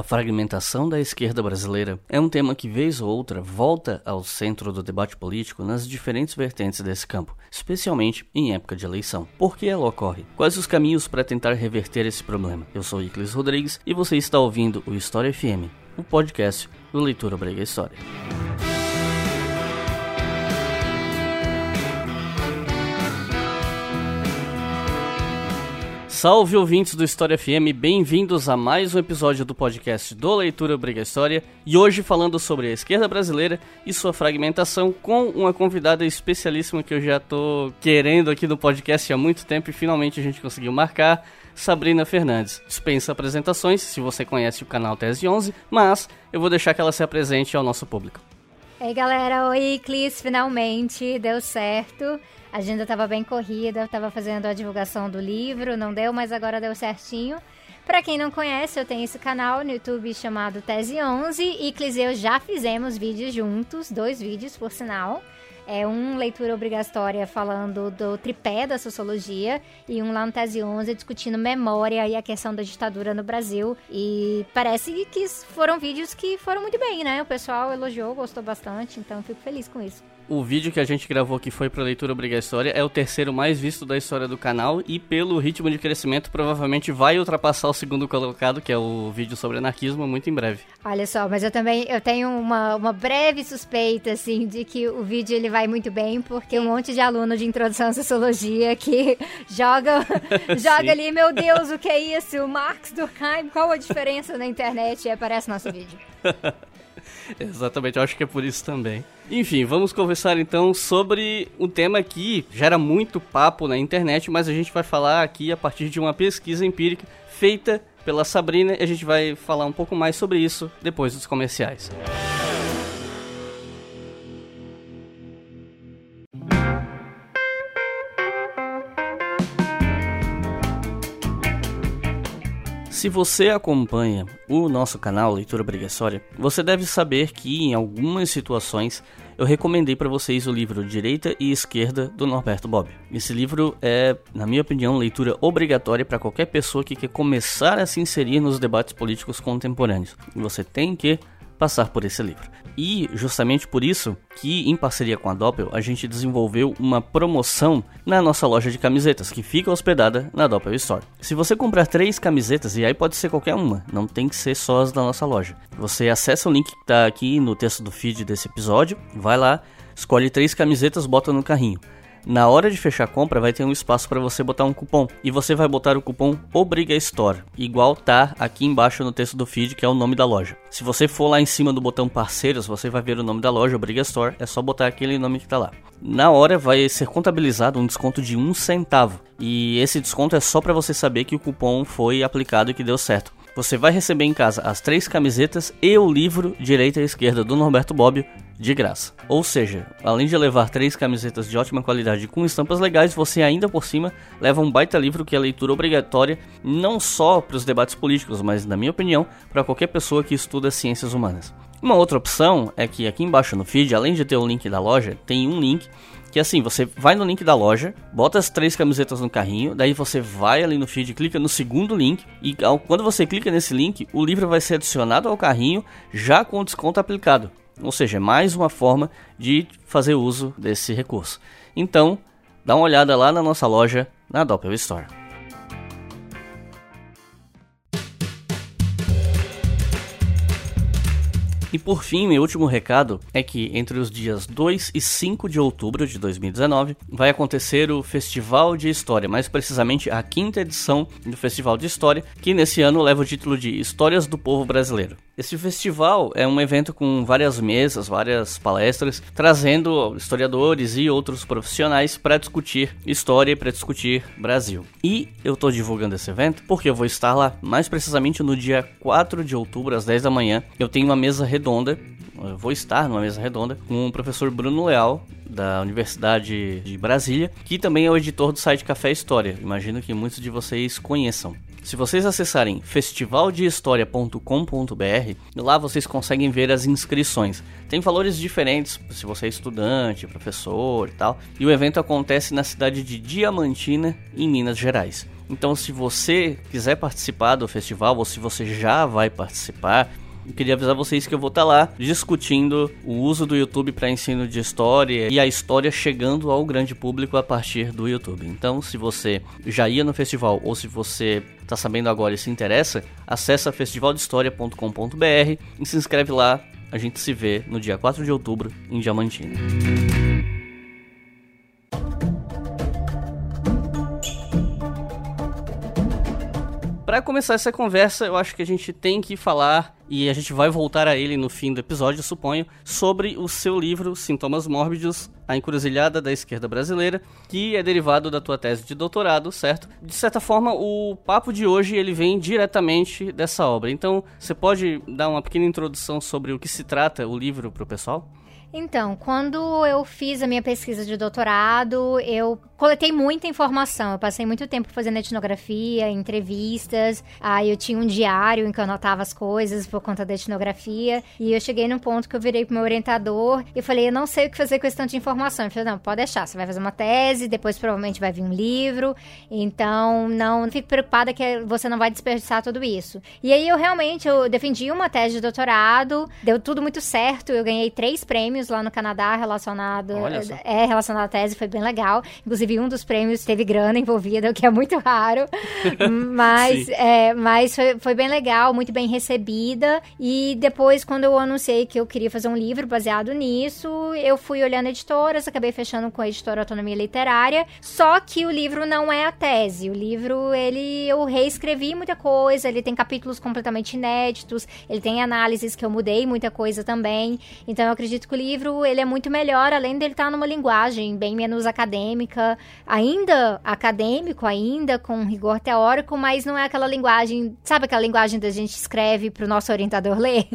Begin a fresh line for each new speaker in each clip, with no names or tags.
A fragmentação da esquerda brasileira é um tema que, vez ou outra, volta ao centro do debate político nas diferentes vertentes desse campo, especialmente em época de eleição. Por que ela ocorre? Quais os caminhos para tentar reverter esse problema? Eu sou Iclis Rodrigues e você está ouvindo o História FM, o podcast do Leitura Brega História. Salve ouvintes do História FM, bem-vindos a mais um episódio do podcast do Leitura Briga História e hoje falando sobre a esquerda brasileira e sua fragmentação com uma convidada especialíssima que eu já tô querendo aqui no podcast há muito tempo e finalmente a gente conseguiu marcar, Sabrina Fernandes. Dispensa apresentações se você conhece o canal Tese 11, mas eu vou deixar que ela se apresente ao nosso público.
Ei galera, oi Clis, finalmente deu certo. A agenda tava bem corrida, eu tava fazendo a divulgação do livro, não deu, mas agora deu certinho. Pra quem não conhece, eu tenho esse canal no YouTube chamado Tese 11 e Clis e eu já fizemos vídeos juntos, dois vídeos por sinal. É um leitura obrigatória falando do tripé da sociologia e um lá no Tese 11 discutindo memória e a questão da ditadura no Brasil. E parece que foram vídeos que foram muito bem, né? O pessoal elogiou, gostou bastante, então fico feliz com isso.
O vídeo que a gente gravou que foi para leitura obrigatória é o terceiro mais visto da história do canal e pelo ritmo de crescimento provavelmente vai ultrapassar o segundo colocado, que é o vídeo sobre anarquismo, muito em breve.
Olha só, mas eu também eu tenho uma, uma breve suspeita assim de que o vídeo ele vai muito bem porque um monte de aluno de introdução à sociologia que joga joga ali, meu Deus, o que é isso? Marx Durkheim, qual a diferença na internet? E aparece nosso vídeo.
Exatamente, eu acho que é por isso também. Enfim, vamos conversar então sobre um tema que gera muito papo na internet, mas a gente vai falar aqui a partir de uma pesquisa empírica feita pela Sabrina e a gente vai falar um pouco mais sobre isso depois dos comerciais. Se você acompanha o nosso canal Leitura Obrigatória, você deve saber que em algumas situações eu recomendei para vocês o livro Direita e Esquerda do Norberto Bobbio. Esse livro é, na minha opinião, leitura obrigatória para qualquer pessoa que quer começar a se inserir nos debates políticos contemporâneos. Você tem que passar por esse livro. E justamente por isso que, em parceria com a Doppel, a gente desenvolveu uma promoção na nossa loja de camisetas, que fica hospedada na Doppel Store. Se você comprar três camisetas, e aí pode ser qualquer uma, não tem que ser só as da nossa loja. Você acessa o link que está aqui no texto do feed desse episódio, vai lá, escolhe três camisetas, bota no carrinho. Na hora de fechar a compra, vai ter um espaço para você botar um cupom. E você vai botar o cupom ObrigaStore, igual tá aqui embaixo no texto do feed, que é o nome da loja. Se você for lá em cima do botão parceiros, você vai ver o nome da loja, ObrigaStore. É só botar aquele nome que tá lá. Na hora vai ser contabilizado um desconto de um centavo. E esse desconto é só para você saber que o cupom foi aplicado e que deu certo. Você vai receber em casa as três camisetas e o livro Direita e Esquerda do Norberto Bobbio de graça. Ou seja, além de levar três camisetas de ótima qualidade com estampas legais, você ainda por cima leva um baita livro que é leitura obrigatória não só para os debates políticos, mas na minha opinião, para qualquer pessoa que estuda ciências humanas. Uma outra opção é que aqui embaixo no feed, além de ter o link da loja, tem um link que assim, você vai no link da loja, bota as três camisetas no carrinho, daí você vai ali no feed, clica no segundo link e ao, quando você clica nesse link, o livro vai ser adicionado ao carrinho já com desconto aplicado. Ou seja, é mais uma forma de fazer uso desse recurso. Então, dá uma olhada lá na nossa loja na Doppel Store. E por fim, meu último recado é que entre os dias 2 e 5 de outubro de 2019 vai acontecer o Festival de História, mais precisamente a quinta edição do Festival de História, que nesse ano leva o título de Histórias do Povo Brasileiro. Esse festival é um evento com várias mesas, várias palestras, trazendo historiadores e outros profissionais para discutir história e para discutir Brasil. E eu estou divulgando esse evento porque eu vou estar lá, mais precisamente no dia 4 de outubro, às 10 da manhã. Eu tenho uma mesa redonda, eu vou estar numa mesa redonda com o professor Bruno Leal, da Universidade de Brasília, que também é o editor do site Café História. Imagino que muitos de vocês conheçam. Se vocês acessarem festivaldehistoria.com.br, lá vocês conseguem ver as inscrições. Tem valores diferentes se você é estudante, professor e tal. E o evento acontece na cidade de Diamantina, em Minas Gerais. Então, se você quiser participar do festival ou se você já vai participar, queria avisar vocês que eu vou estar tá lá discutindo o uso do YouTube para ensino de história e a história chegando ao grande público a partir do YouTube. Então, se você já ia no festival ou se você está sabendo agora e se interessa, acessa festivaldehistoria.com.br e se inscreve lá. A gente se vê no dia 4 de outubro em Diamantina. Para começar essa conversa, eu acho que a gente tem que falar, e a gente vai voltar a ele no fim do episódio, suponho, sobre o seu livro Sintomas Mórbidos, A Encruzilhada da Esquerda Brasileira, que é derivado da tua tese de doutorado, certo? De certa forma, o papo de hoje ele vem diretamente dessa obra. Então, você pode dar uma pequena introdução sobre o que se trata o livro para o pessoal?
Então, quando eu fiz a minha pesquisa de doutorado, eu coletei muita informação. Eu passei muito tempo fazendo etnografia, entrevistas. Aí eu tinha um diário em que eu anotava as coisas por conta da etnografia. E eu cheguei num ponto que eu virei pro meu orientador e falei: eu não sei o que fazer com esse tanto de informação. Ele falou: não, pode deixar. Você vai fazer uma tese, depois provavelmente vai vir um livro. Então, não fique preocupada que você não vai desperdiçar tudo isso. E aí eu realmente eu defendi uma tese de doutorado, deu tudo muito certo. Eu ganhei três prêmios lá no Canadá relacionado é relacionado à tese, foi bem legal. Inclusive um dos prêmios teve grana envolvida, o que é muito raro, mas é, mas foi, foi bem legal, muito bem recebida. E depois quando eu anunciei que eu queria fazer um livro baseado nisso, eu fui olhando editoras, acabei fechando com a editora Autonomia Literária. Só que o livro não é a tese. O livro ele eu reescrevi muita coisa, ele tem capítulos completamente inéditos, ele tem análises que eu mudei muita coisa também. Então eu acredito que o livro livro ele é muito melhor, além dele estar tá numa linguagem bem menos acadêmica, ainda acadêmico, ainda com rigor teórico, mas não é aquela linguagem, sabe aquela linguagem da gente escreve para o nosso orientador ler?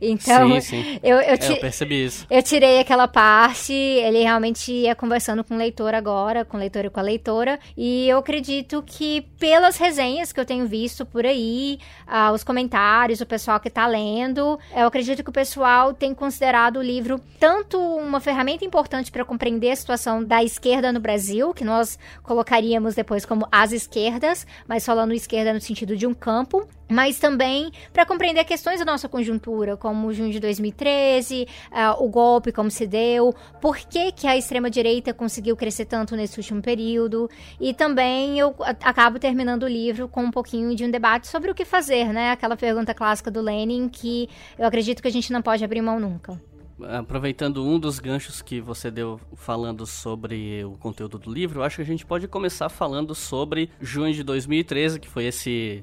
Então, sim, sim. Eu, eu, é, eu percebi isso.
Eu tirei aquela parte, ele realmente ia conversando com o leitor agora, com o leitor e com a leitora, e eu acredito que pelas resenhas que eu tenho visto por aí, ah, os comentários, o pessoal que está lendo, eu acredito que o pessoal tem considerado o livro tanto uma ferramenta importante para compreender a situação da esquerda no Brasil, que nós colocaríamos depois como as esquerdas, mas falando esquerda no sentido de um campo, mas também para compreender questões da nossa conjuntura, como o junho de 2013, uh, ah, o golpe, como se deu, por que, que a extrema-direita conseguiu crescer tanto nesse último período, e também eu acabo terminando o livro com um pouquinho de um debate sobre o que fazer, né? Aquela pergunta clássica do Lenin que eu acredito que a gente não pode abrir mão nunca
aproveitando um dos ganchos que você deu falando sobre o conteúdo do livro, acho que a gente pode começar falando sobre junho de 2013, que foi esse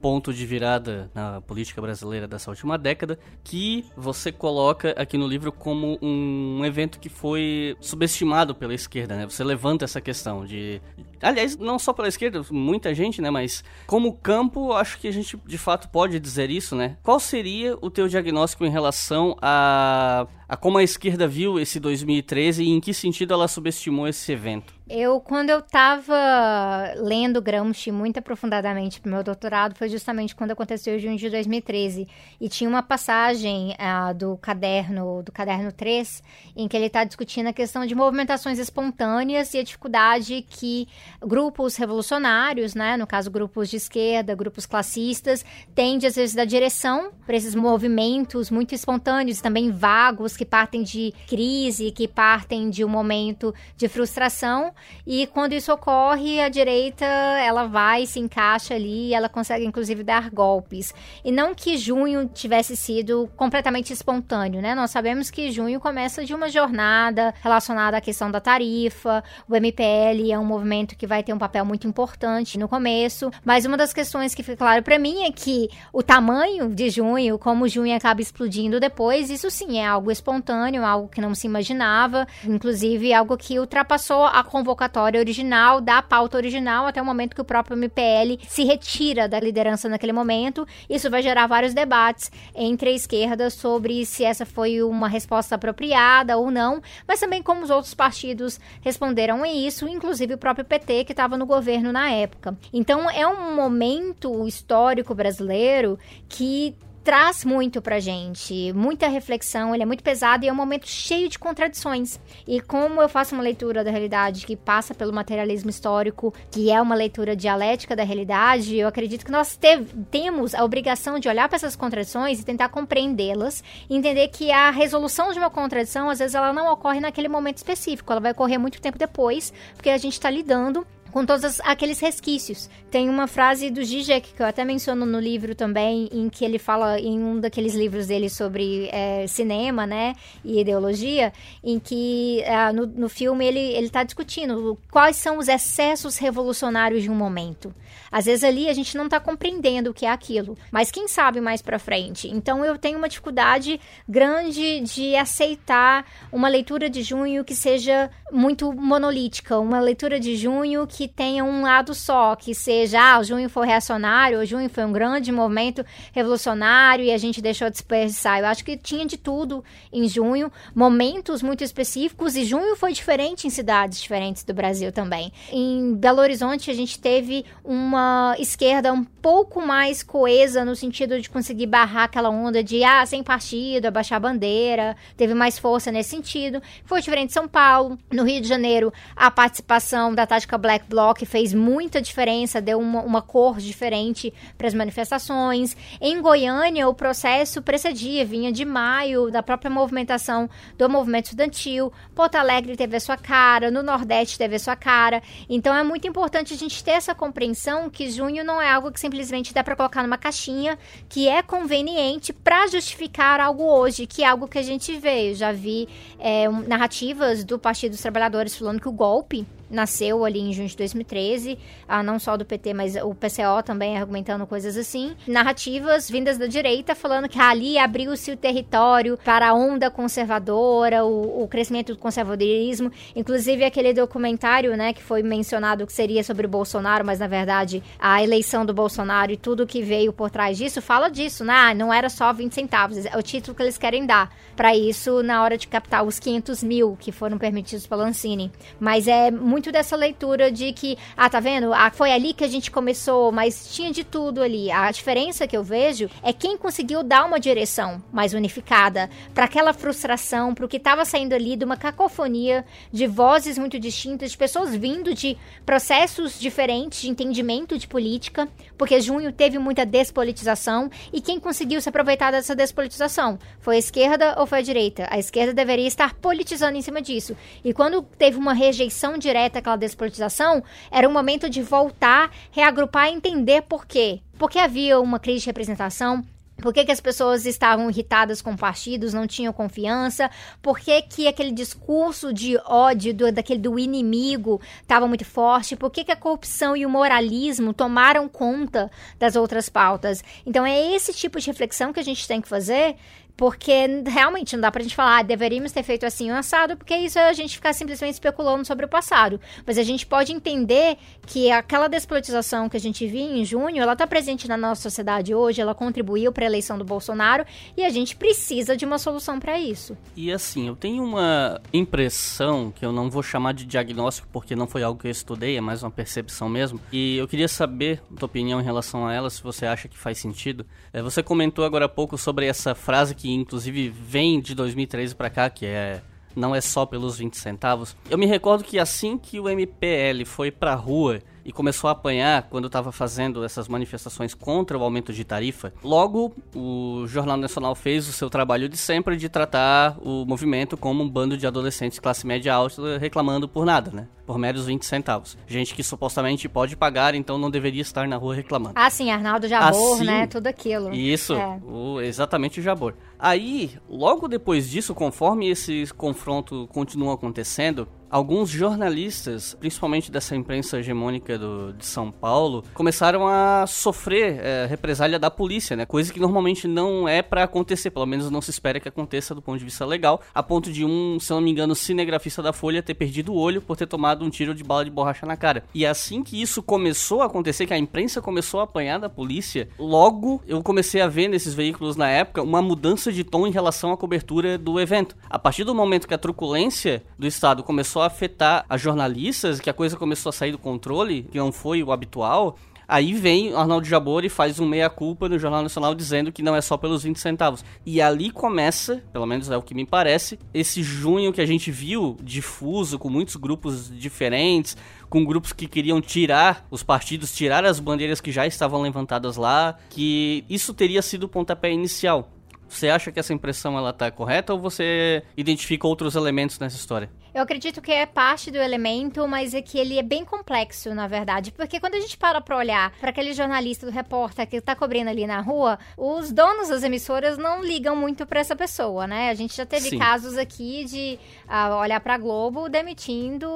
ponto de virada na política brasileira dessa última década, que você coloca aqui no livro como um evento que foi subestimado pela esquerda, né? Você levanta essa questão de Aliás, não só pela esquerda, muita gente, né? Mas como campo, acho que a gente de fato pode dizer isso, né? Qual seria o teu diagnóstico em relação a, a como a esquerda viu esse 2013 e em que sentido ela subestimou esse evento?
Eu, quando eu estava lendo Gramsci muito aprofundadamente para meu doutorado, foi justamente quando aconteceu o junho de 2013. E tinha uma passagem uh, do caderno, do caderno 3, em que ele está discutindo a questão de movimentações espontâneas e a dificuldade que grupos revolucionários, né, no caso grupos de esquerda, grupos classistas, têm às vezes da direção para esses movimentos muito espontâneos, também vagos, que partem de crise, que partem de um momento de frustração e quando isso ocorre, a direita ela vai, se encaixa ali, ela consegue inclusive dar golpes. E não que junho tivesse sido completamente espontâneo, né? Nós sabemos que junho começa de uma jornada relacionada à questão da tarifa. O MPL é um movimento que vai ter um papel muito importante no começo, mas uma das questões que fica claro para mim é que o tamanho de junho, como junho acaba explodindo depois, isso sim é algo espontâneo, algo que não se imaginava, inclusive algo que ultrapassou a convocatória original, da pauta original, até o momento que o próprio MPL se retira da liderança naquele momento. Isso vai gerar vários debates entre a esquerda sobre se essa foi uma resposta apropriada ou não, mas também como os outros partidos responderam a isso, inclusive o próprio PT PT que estava no governo na época. Então é um momento histórico brasileiro que traz muito pra gente, muita reflexão, ele é muito pesado e é um momento cheio de contradições. E como eu faço uma leitura da realidade que passa pelo materialismo histórico, que é uma leitura dialética da realidade, eu acredito que nós te temos a obrigação de olhar para essas contradições e tentar compreendê-las, entender que a resolução de uma contradição, às vezes, ela não ocorre naquele momento específico, ela vai ocorrer muito tempo depois, porque a gente está lidando com todos aqueles resquícios. Tem uma frase do Zizek, que eu até menciono no livro também, em que ele fala em um daqueles livros dele sobre é, cinema, né, e ideologia, em que é, no, no filme ele, ele tá discutindo quais são os excessos revolucionários de um momento. Às vezes ali a gente não está compreendendo o que é aquilo, mas quem sabe mais para frente. Então eu tenho uma dificuldade grande de aceitar uma leitura de junho que seja muito monolítica, uma leitura de junho que tenha um lado só, que seja, ah, o junho foi reacionário, o junho foi um grande movimento revolucionário e a gente deixou de desperdiçar. Eu acho que tinha de tudo em junho, momentos muito específicos e junho foi diferente em cidades diferentes do Brasil também. Em Belo Horizonte a gente teve uma esquerda um pouco mais coesa no sentido de conseguir barrar aquela onda de ah, sem partido, abaixar a bandeira, teve mais força nesse sentido. Foi diferente em São Paulo, no Rio de Janeiro, a participação da tática Black Bloc fez muita diferença, deu uma, uma cor diferente para as manifestações. Em Goiânia, o processo precedia, vinha de maio, da própria movimentação do movimento estudantil. Porto Alegre teve a sua cara, no Nordeste teve a sua cara. Então é muito importante a gente ter essa compreensão que junho não é algo que simplesmente dá para colocar numa caixinha, que é conveniente para justificar algo hoje, que é algo que a gente vê. Eu já vi é, narrativas do Partido dos Trabalhadores falando que o golpe nasceu ali em junho de 2013, ah, não só do PT, mas o PCO também argumentando coisas assim. Narrativas vindas da direita falando que ali abriu-se o território para a onda conservadora, o, o, crescimento do conservadorismo. Inclusive aquele documentário, né, que foi mencionado que seria sobre o Bolsonaro, mas na verdade a eleição do Bolsonaro e tudo que veio por trás disso fala disso, né? Ah, não era só 20 centavos, é o título que eles querem dar para isso na hora de captar os 500 mil que foram permitidos pela Ancine. Mas é muito muito dessa leitura de que, ah, tá vendo? Ah, foi ali que a gente começou, mas tinha de tudo ali. A diferença que eu vejo é quem conseguiu dar uma direção mais unificada para aquela frustração, para o que estava saindo ali de uma cacofonia de vozes muito distintas, de pessoas vindo de processos diferentes de entendimento de política, porque junho teve muita despolitização e quem conseguiu se aproveitar dessa despolitização foi a esquerda ou foi a direita? A esquerda deveria estar politizando em cima disso. E quando teve uma rejeição direta aquela despolitização, era um momento de voltar, reagrupar e entender por quê. Porque havia uma crise de representação, por que, que, as pessoas estavam irritadas com partidos, não tinham confiança? Por que, que aquele discurso de ódio do, daquele do inimigo estava muito forte? Por que, que a corrupção e o moralismo tomaram conta das outras pautas? Então é esse tipo de reflexão que a gente tem que fazer porque realmente não dá pra gente falar, ah, deveríamos ter feito assim o assado, porque isso é a gente ficar simplesmente especulando sobre o passado. Mas a gente pode entender que aquela despolitização que a gente viu em junho, ela tá presente na nossa sociedade hoje, ela contribuiu para a eleição do Bolsonaro e a gente precisa de uma solução para isso.
E assim, eu tenho uma impressão que eu não vou chamar de diagnóstico porque não foi algo que eu estudei, é mais uma percepção mesmo. E eu queria saber tua opinião em relação a ela, se você acha que faz sentido. É, você comentou agora há pouco sobre essa frase que inclusive vem de 2013 para cá, que é não é só pelos 20 centavos. Eu me recordo que assim que o MPL foi pra rua e começou a apanhar quando estava fazendo essas manifestações contra o aumento de tarifa. Logo, o Jornal Nacional fez o seu trabalho de sempre de tratar o movimento como um bando de adolescentes classe média alta reclamando por nada, né? Por meros 20 centavos. Gente que supostamente pode pagar, então não deveria estar na rua reclamando.
Ah, sim, Arnaldo Jabor, assim, né? Tudo aquilo.
Isso, é. o, exatamente o Jabor. Aí, logo depois disso, conforme esse confronto continua acontecendo, alguns jornalistas, principalmente dessa imprensa hegemônica do, de São Paulo, começaram a sofrer é, represália da polícia, né? Coisa que normalmente não é para acontecer, pelo menos não se espera que aconteça do ponto de vista legal, a ponto de um, se não me engano, cinegrafista da Folha ter perdido o olho por ter tomado um tiro de bala de borracha na cara. E assim que isso começou a acontecer, que a imprensa começou a apanhar da polícia, logo eu comecei a ver nesses veículos na época uma mudança de tom em relação à cobertura do evento. A partir do momento que a truculência do Estado começou começou a afetar as jornalistas, que a coisa começou a sair do controle, que não foi o habitual, Aí vem Arnaldo Jabor e faz um meia-culpa no Jornal Nacional dizendo que não é só pelos 20 centavos. E ali começa, pelo menos é o que me parece, esse junho que a gente viu difuso, com muitos grupos diferentes, com grupos que queriam tirar os partidos, tirar as bandeiras que já estavam levantadas lá, que isso teria sido o pontapé inicial. Você acha que essa impressão ela tá correta ou você identifica outros elementos nessa história?
Eu acredito que é parte do elemento, mas é que ele é bem complexo, na verdade. Porque quando a gente para pra olhar para aquele jornalista do repórter que tá cobrindo ali na rua, os donos das emissoras não ligam muito para essa pessoa, né? A gente já teve Sim. casos aqui de uh, olhar pra Globo demitindo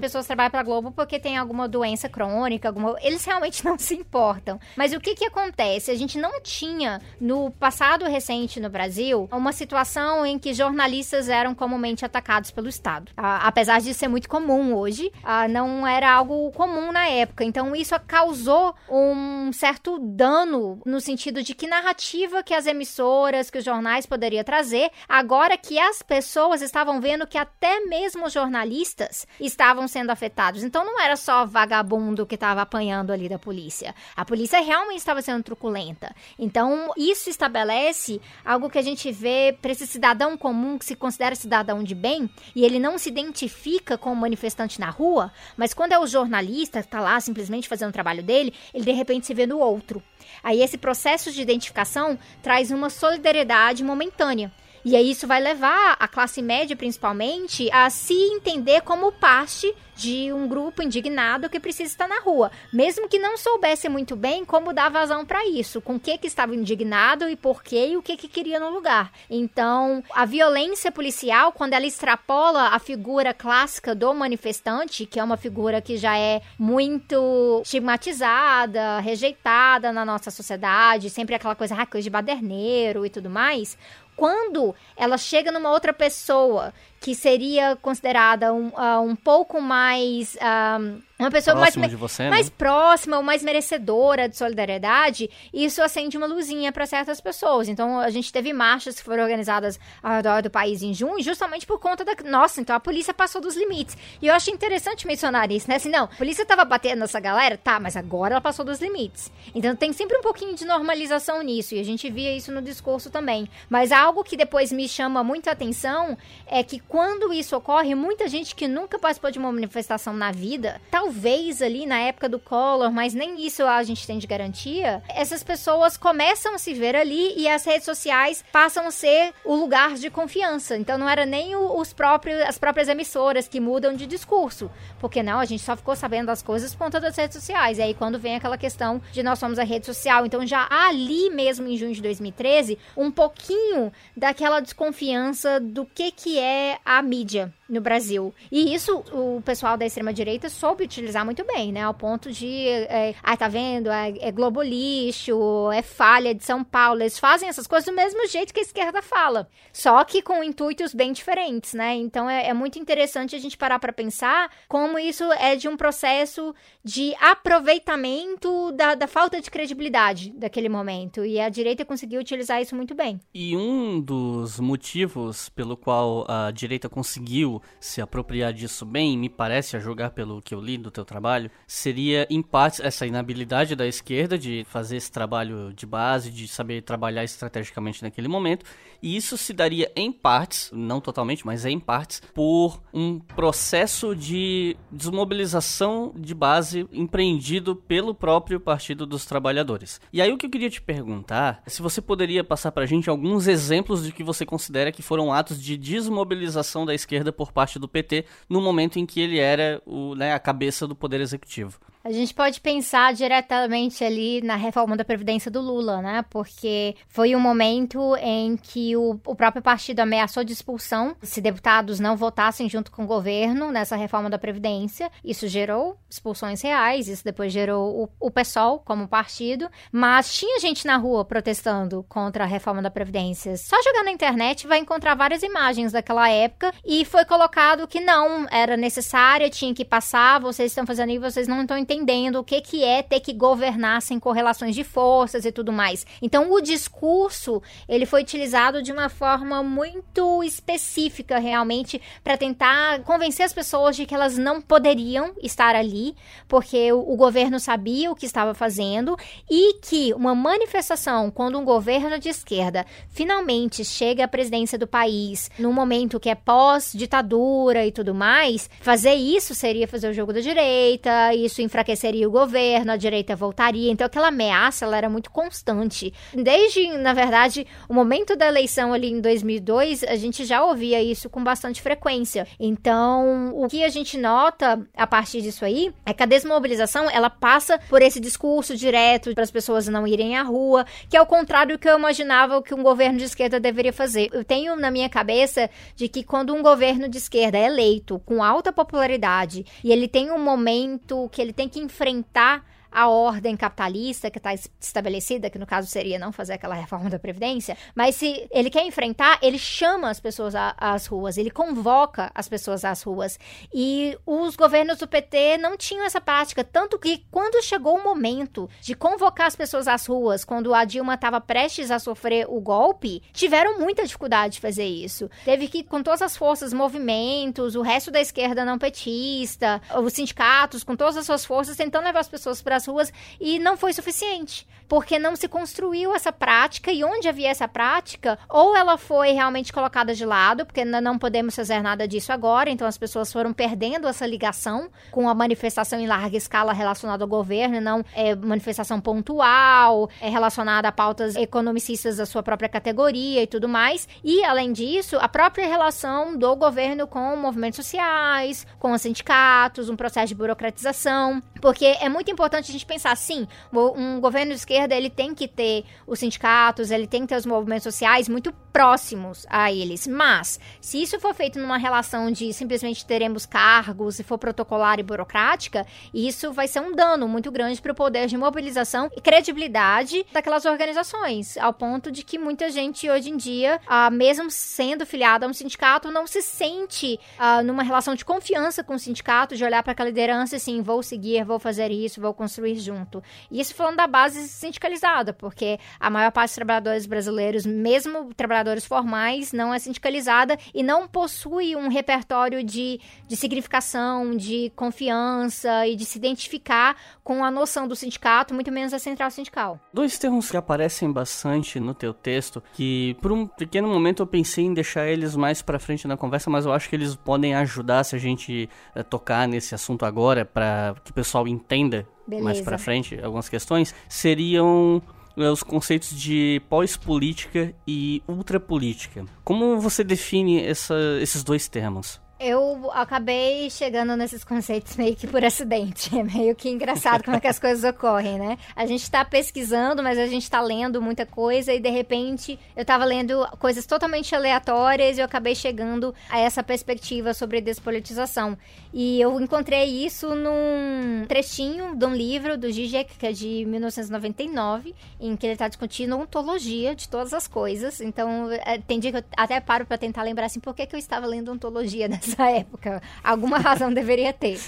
pessoas que trabalham pra Globo porque tem alguma doença crônica, alguma... eles realmente não se importam. Mas o que que acontece? A gente não tinha, no passado recente no Brasil, uma situação em que jornalistas eram comumente atacados pelo Estado apesar de ser muito comum hoje, não era algo comum na época. Então isso causou um certo dano no sentido de que narrativa que as emissoras, que os jornais poderiam trazer, agora que as pessoas estavam vendo que até mesmo jornalistas estavam sendo afetados. Então não era só vagabundo que estava apanhando ali da polícia. A polícia realmente estava sendo truculenta. Então isso estabelece algo que a gente vê para esse cidadão comum que se considera cidadão de bem e ele não se identifica com o manifestante na rua, mas quando é o jornalista que está lá simplesmente fazendo o trabalho dele, ele de repente se vê no outro. Aí esse processo de identificação traz uma solidariedade momentânea. E aí isso vai levar a classe média, principalmente, a se entender como parte de um grupo indignado que precisa estar na rua, mesmo que não soubesse muito bem como dar vazão para isso, com o que que estava indignado e por quê e o que que queria no lugar. Então, a violência policial, quando ela extrapola a figura clássica do manifestante, que é uma figura que já é muito estigmatizada, rejeitada na nossa sociedade, sempre aquela coisa, ah, coisa de baderneiro e tudo mais, quando ela chega numa outra pessoa que seria considerada um, uh, um pouco mais. Uh, uma pessoa mais,
você, né?
mais próxima ou mais merecedora de solidariedade, isso acende uma luzinha para certas pessoas. Então, a gente teve marchas que foram organizadas ao redor do país em junho, justamente por conta da. Nossa, então a polícia passou dos limites. E eu acho interessante mencionar isso, né? Assim, não, a polícia tava batendo nessa galera, tá, mas agora ela passou dos limites. Então, tem sempre um pouquinho de normalização nisso, e a gente via isso no discurso também. Mas algo que depois me chama muito a atenção é que quando isso ocorre, muita gente que nunca participou de uma manifestação na vida, talvez ali na época do Collor, mas nem isso a gente tem de garantia, essas pessoas começam a se ver ali e as redes sociais passam a ser o lugar de confiança. Então não era nem os próprios, as próprias emissoras que mudam de discurso, porque não, a gente só ficou sabendo das coisas por conta das redes sociais. E aí quando vem aquela questão de nós somos a rede social, então já ali mesmo em junho de 2013, um pouquinho daquela desconfiança do que que é a mídia no Brasil. E isso o pessoal da extrema-direita soube utilizar muito bem, né? Ao ponto de, é, ah, tá vendo? É, é Globo Lixo, é falha de São Paulo. Eles fazem essas coisas do mesmo jeito que a esquerda fala. Só que com intuitos bem diferentes, né? Então é, é muito interessante a gente parar para pensar como isso é de um processo de aproveitamento da, da falta de credibilidade daquele momento. E a direita conseguiu utilizar isso muito bem.
E um dos motivos pelo qual a direita conseguiu se apropriar disso bem, me parece, a julgar pelo que eu li do teu trabalho, seria em parte essa inabilidade da esquerda de fazer esse trabalho de base, de saber trabalhar estrategicamente naquele momento, e isso se daria em partes, não totalmente, mas em partes, por um processo de desmobilização de base empreendido pelo próprio Partido dos Trabalhadores. E aí o que eu queria te perguntar, é se você poderia passar pra gente alguns exemplos de que você considera que foram atos de desmobilização da esquerda por parte do PT no momento em que ele era o, né, a cabeça do poder executivo.
A gente pode pensar diretamente ali na reforma da Previdência do Lula, né? Porque foi um momento em que o, o próprio partido ameaçou de expulsão se deputados não votassem junto com o governo nessa reforma da Previdência. Isso gerou expulsões reais, isso depois gerou o, o PSOL como partido. Mas tinha gente na rua protestando contra a reforma da Previdência. Só jogar na internet vai encontrar várias imagens daquela época e foi colocado que não era necessária, tinha que passar, vocês estão fazendo isso, vocês não estão entendendo entendendo o que, que é ter que governar sem correlações de forças e tudo mais. Então, o discurso ele foi utilizado de uma forma muito específica, realmente, para tentar convencer as pessoas de que elas não poderiam estar ali, porque o, o governo sabia o que estava fazendo e que uma manifestação, quando um governo de esquerda finalmente chega à presidência do país, num momento que é pós-ditadura e tudo mais, fazer isso seria fazer o jogo da direita, isso enfraqueceria o governo, a direita voltaria. Então aquela ameaça ela era muito constante. Desde, na verdade, o momento da eleição ali em 2002, a gente já ouvia isso com bastante frequência. Então, o que a gente nota a partir disso aí é que a desmobilização ela passa por esse discurso direto para as pessoas não irem à rua, que é o contrário do que eu imaginava que um governo de esquerda deveria fazer. Eu tenho na minha cabeça de que quando um governo de esquerda é eleito com alta popularidade e ele tem um momento que ele tem que enfrentar a ordem capitalista que está estabelecida, que no caso seria não fazer aquela reforma da Previdência, mas se ele quer enfrentar, ele chama as pessoas às ruas, ele convoca as pessoas às ruas. E os governos do PT não tinham essa prática, tanto que quando chegou o momento de convocar as pessoas às ruas, quando a Dilma estava prestes a sofrer o golpe, tiveram muita dificuldade de fazer isso. Teve que, com todas as forças, movimentos, o resto da esquerda não petista, os sindicatos, com todas as suas forças, tentando levar as pessoas para as ruas e não foi suficiente, porque não se construiu essa prática e onde havia essa prática, ou ela foi realmente colocada de lado, porque não podemos fazer nada disso agora, então as pessoas foram perdendo essa ligação com a manifestação em larga escala relacionada ao governo, não é, manifestação pontual, é, relacionada a pautas economicistas da sua própria categoria e tudo mais. E, além disso, a própria relação do governo com movimentos sociais, com os sindicatos, um processo de burocratização, porque é muito importante a gente pensar assim, um governo de esquerda, ele tem que ter os sindicatos, ele tem que ter os movimentos sociais muito próximos a eles. Mas, se isso for feito numa relação de simplesmente teremos cargos e for protocolar e burocrática, isso vai ser um dano muito grande para o poder de mobilização e credibilidade daquelas organizações, ao ponto de que muita gente hoje em dia, ah, mesmo sendo filiada a um sindicato, não se sente ah, numa relação de confiança com o sindicato, de olhar para aquela liderança e assim, vou seguir, vou fazer isso, vou construir junto. E isso falando da base sindicalizada, porque a maior parte dos trabalhadores brasileiros, mesmo trabalhadores formais, não é sindicalizada e não possui um repertório de, de significação, de confiança e de se identificar com a noção do sindicato, muito menos a central sindical.
Dois termos que aparecem bastante no teu texto, que por um pequeno momento eu pensei em deixar eles mais para frente na conversa, mas eu acho que eles podem ajudar se a gente é, tocar nesse assunto agora, para que o pessoal entenda Beleza. mais para frente algumas questões, seriam eh, os conceitos de pós-política e ultrapolítica. Como você define essa, esses dois termos?
Eu acabei chegando nesses conceitos meio que por acidente. É meio que engraçado como é que as coisas ocorrem, né? A gente está pesquisando, mas a gente está lendo muita coisa e de repente eu estava lendo coisas totalmente aleatórias e eu acabei chegando a essa perspectiva sobre despolitização. E eu encontrei isso num trechinho de um livro do Zizek, que é de 1999, em que ele está discutindo ontologia de todas as coisas. Então, é, tem dia que eu até paro para tentar lembrar assim, por que, que eu estava lendo ontologia nessa nessa época. Alguma razão deveria ter.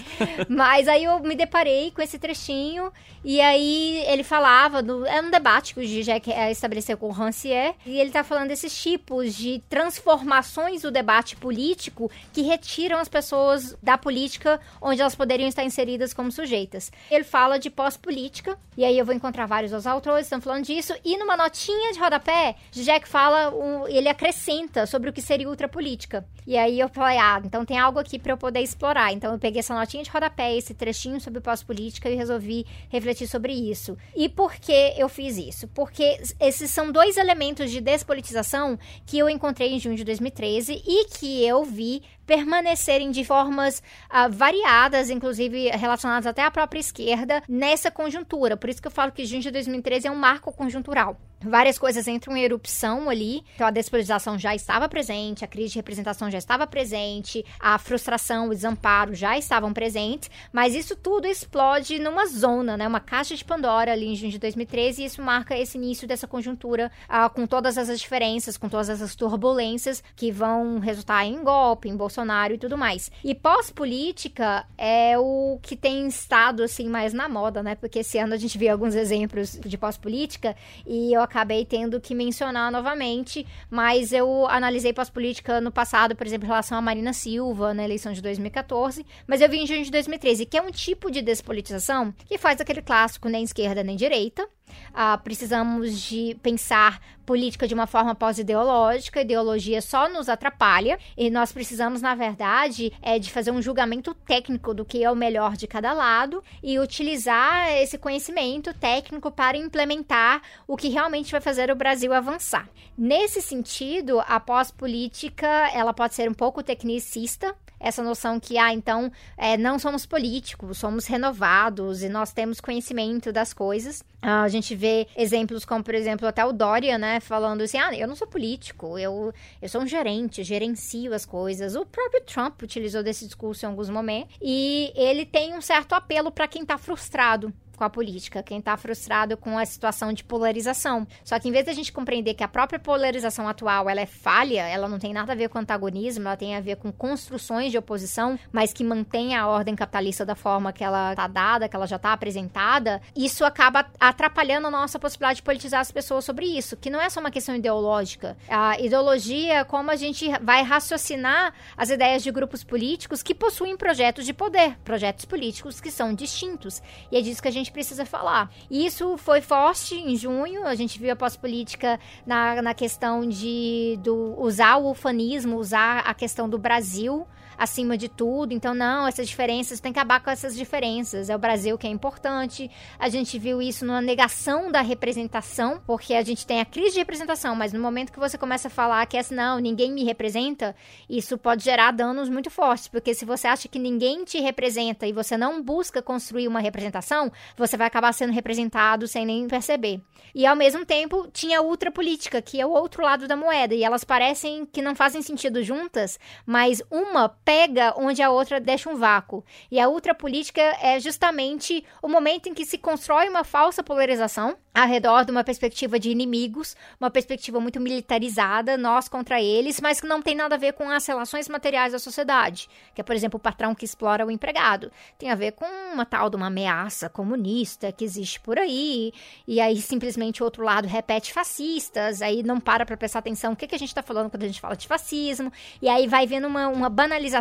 Mas aí eu me deparei com esse trechinho e aí ele falava, do, é um debate que o Zizek estabeleceu com o Rancière e ele tá falando desses tipos de transformações do debate político que retiram as pessoas da política onde elas poderiam estar inseridas como sujeitas. Ele fala de pós-política e aí eu vou encontrar vários outros autores estão falando disso e numa notinha de rodapé, Zizek fala, um, ele acrescenta sobre o que seria ultrapolítica. E aí eu falei, ah, então tem algo aqui para eu poder explorar. Então eu peguei essa notinha de rodapé, esse trechinho sobre pós-política e resolvi refletir sobre isso. E por que eu fiz isso? Porque esses são dois elementos de despolitização que eu encontrei em junho de 2013 e que eu vi permanecerem de formas uh, variadas, inclusive relacionadas até à própria esquerda, nessa conjuntura. Por isso que eu falo que junho de 2013 é um marco conjuntural. Várias coisas entram em erupção ali. Então, a despolitização já estava presente, a crise de representação já estava presente, a frustração, o desamparo já estavam presentes, mas isso tudo explode numa zona, né? Uma caixa de Pandora ali em junho de 2013, e isso marca esse início dessa conjuntura uh, com todas as diferenças, com todas as turbulências que vão resultar em golpe, em Bolsonaro Bolsonaro e tudo mais. E pós-política é o que tem estado assim mais na moda, né? Porque esse ano a gente viu alguns exemplos de pós-política e eu acabei tendo que mencionar novamente, mas eu analisei pós-política no passado, por exemplo, em relação a Marina Silva na eleição de 2014, mas eu vi em junho de 2013, que é um tipo de despolitização que faz aquele clássico nem esquerda nem direita, Uh, precisamos de pensar política de uma forma pós-ideológica, ideologia só nos atrapalha, e nós precisamos, na verdade, é de fazer um julgamento técnico do que é o melhor de cada lado e utilizar esse conhecimento técnico para implementar o que realmente vai fazer o Brasil avançar. Nesse sentido, a pós-política ela pode ser um pouco tecnicista, essa noção que, ah, então, é, não somos políticos, somos renovados e nós temos conhecimento das coisas. Ah, a gente vê exemplos como, por exemplo, até o Dória, né, falando assim, ah, eu não sou político, eu, eu sou um gerente, gerencio as coisas. O próprio Trump utilizou desse discurso em alguns momentos e ele tem um certo apelo para quem está frustrado com a política, quem está frustrado com a situação de polarização. Só que em vez da gente compreender que a própria polarização atual ela é falha, ela não tem nada a ver com antagonismo, ela tem a ver com construções de oposição, mas que mantém a ordem capitalista da forma que ela está dada, que ela já está apresentada, isso acaba atrapalhando a nossa possibilidade de politizar as pessoas sobre isso, que não é só uma questão ideológica. A ideologia é como a gente vai raciocinar as ideias de grupos políticos que possuem projetos de poder, projetos políticos que são distintos. E é disso que a gente gente precisa falar. E isso foi forte em junho, a gente viu a pós-política na, na questão de do, usar o ufanismo, usar a questão do Brasil acima de tudo. Então, não, essas diferenças, tem que acabar com essas diferenças. É o Brasil que é importante. A gente viu isso numa negação da representação, porque a gente tem a crise de representação, mas no momento que você começa a falar que é assim, não, ninguém me representa, isso pode gerar danos muito fortes, porque se você acha que ninguém te representa e você não busca construir uma representação, você vai acabar sendo representado sem nem perceber. E ao mesmo tempo, tinha a ultrapolítica, que é o outro lado da moeda, e elas parecem que não fazem sentido juntas, mas uma pega onde a outra deixa um vácuo. E a ultrapolítica é justamente o momento em que se constrói uma falsa polarização ao redor de uma perspectiva de inimigos, uma perspectiva muito militarizada, nós contra eles, mas que não tem nada a ver com as relações materiais da sociedade, que é, por exemplo, o patrão que explora o empregado. Tem a ver com uma tal de uma ameaça comunista que existe por aí, e aí simplesmente o outro lado repete fascistas, aí não para para prestar atenção o que, que a gente está falando quando a gente fala de fascismo, e aí vai vendo uma, uma banalização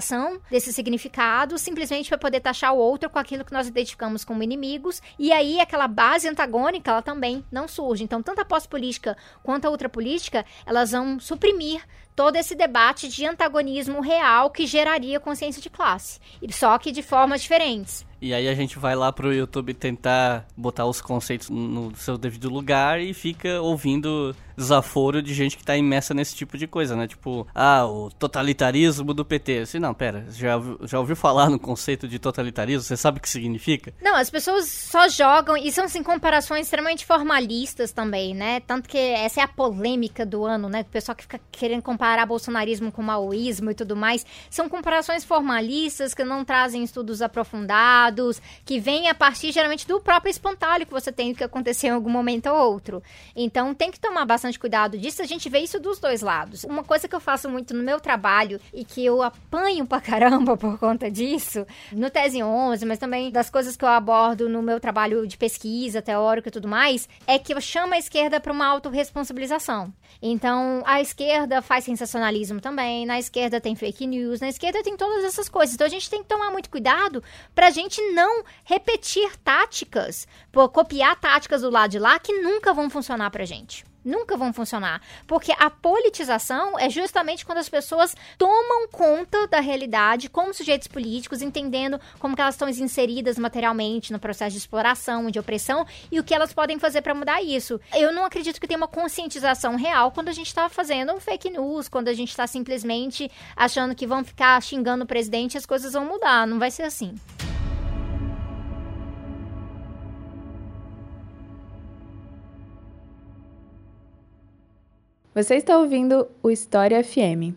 desse significado, simplesmente para poder taxar o outro com aquilo que nós identificamos como inimigos, e aí aquela base antagônica, ela também não surge. Então, tanto a pós-política quanto a ultrapolítica, elas vão suprimir todo esse debate de antagonismo real que geraria consciência de classe, só que de formas diferentes.
E aí a gente vai lá pro YouTube tentar botar os conceitos no seu devido lugar e fica ouvindo desaforo de gente que tá imersa nesse tipo de coisa, né? Tipo, ah, o totalitarismo do PT. Assim, não, pera, já, já ouviu falar no conceito de totalitarismo? Você sabe o que significa?
Não, as pessoas só jogam, e são, assim, comparações extremamente formalistas também, né? Tanto que essa é a polêmica do ano, né? O pessoal que fica querendo comparar bolsonarismo com maoísmo e tudo mais. São comparações formalistas que não trazem estudos aprofundados que vem a partir geralmente do próprio espantalho que você tem que acontecer em algum momento ou outro. Então tem que tomar bastante cuidado disso, a gente vê isso dos dois lados. Uma coisa que eu faço muito no meu trabalho e que eu apanho pra caramba por conta disso, no Tese 11, mas também das coisas que eu abordo no meu trabalho de pesquisa, teórico e tudo mais, é que eu chamo a esquerda para uma autorresponsabilização. Então, a esquerda faz sensacionalismo também, na esquerda tem fake news, na esquerda tem todas essas coisas. Então a gente tem que tomar muito cuidado pra gente gente não repetir táticas, copiar táticas do lado de lá que nunca vão funcionar pra gente. Nunca vão funcionar. Porque a politização é justamente quando as pessoas tomam conta da realidade como sujeitos políticos, entendendo como elas estão inseridas materialmente no processo de exploração, de opressão e o que elas podem fazer para mudar isso. Eu não acredito que tenha uma conscientização real quando a gente está fazendo fake news, quando a gente está simplesmente achando que vão ficar xingando o presidente e as coisas vão mudar. Não vai ser assim.
Você está ouvindo o História FM.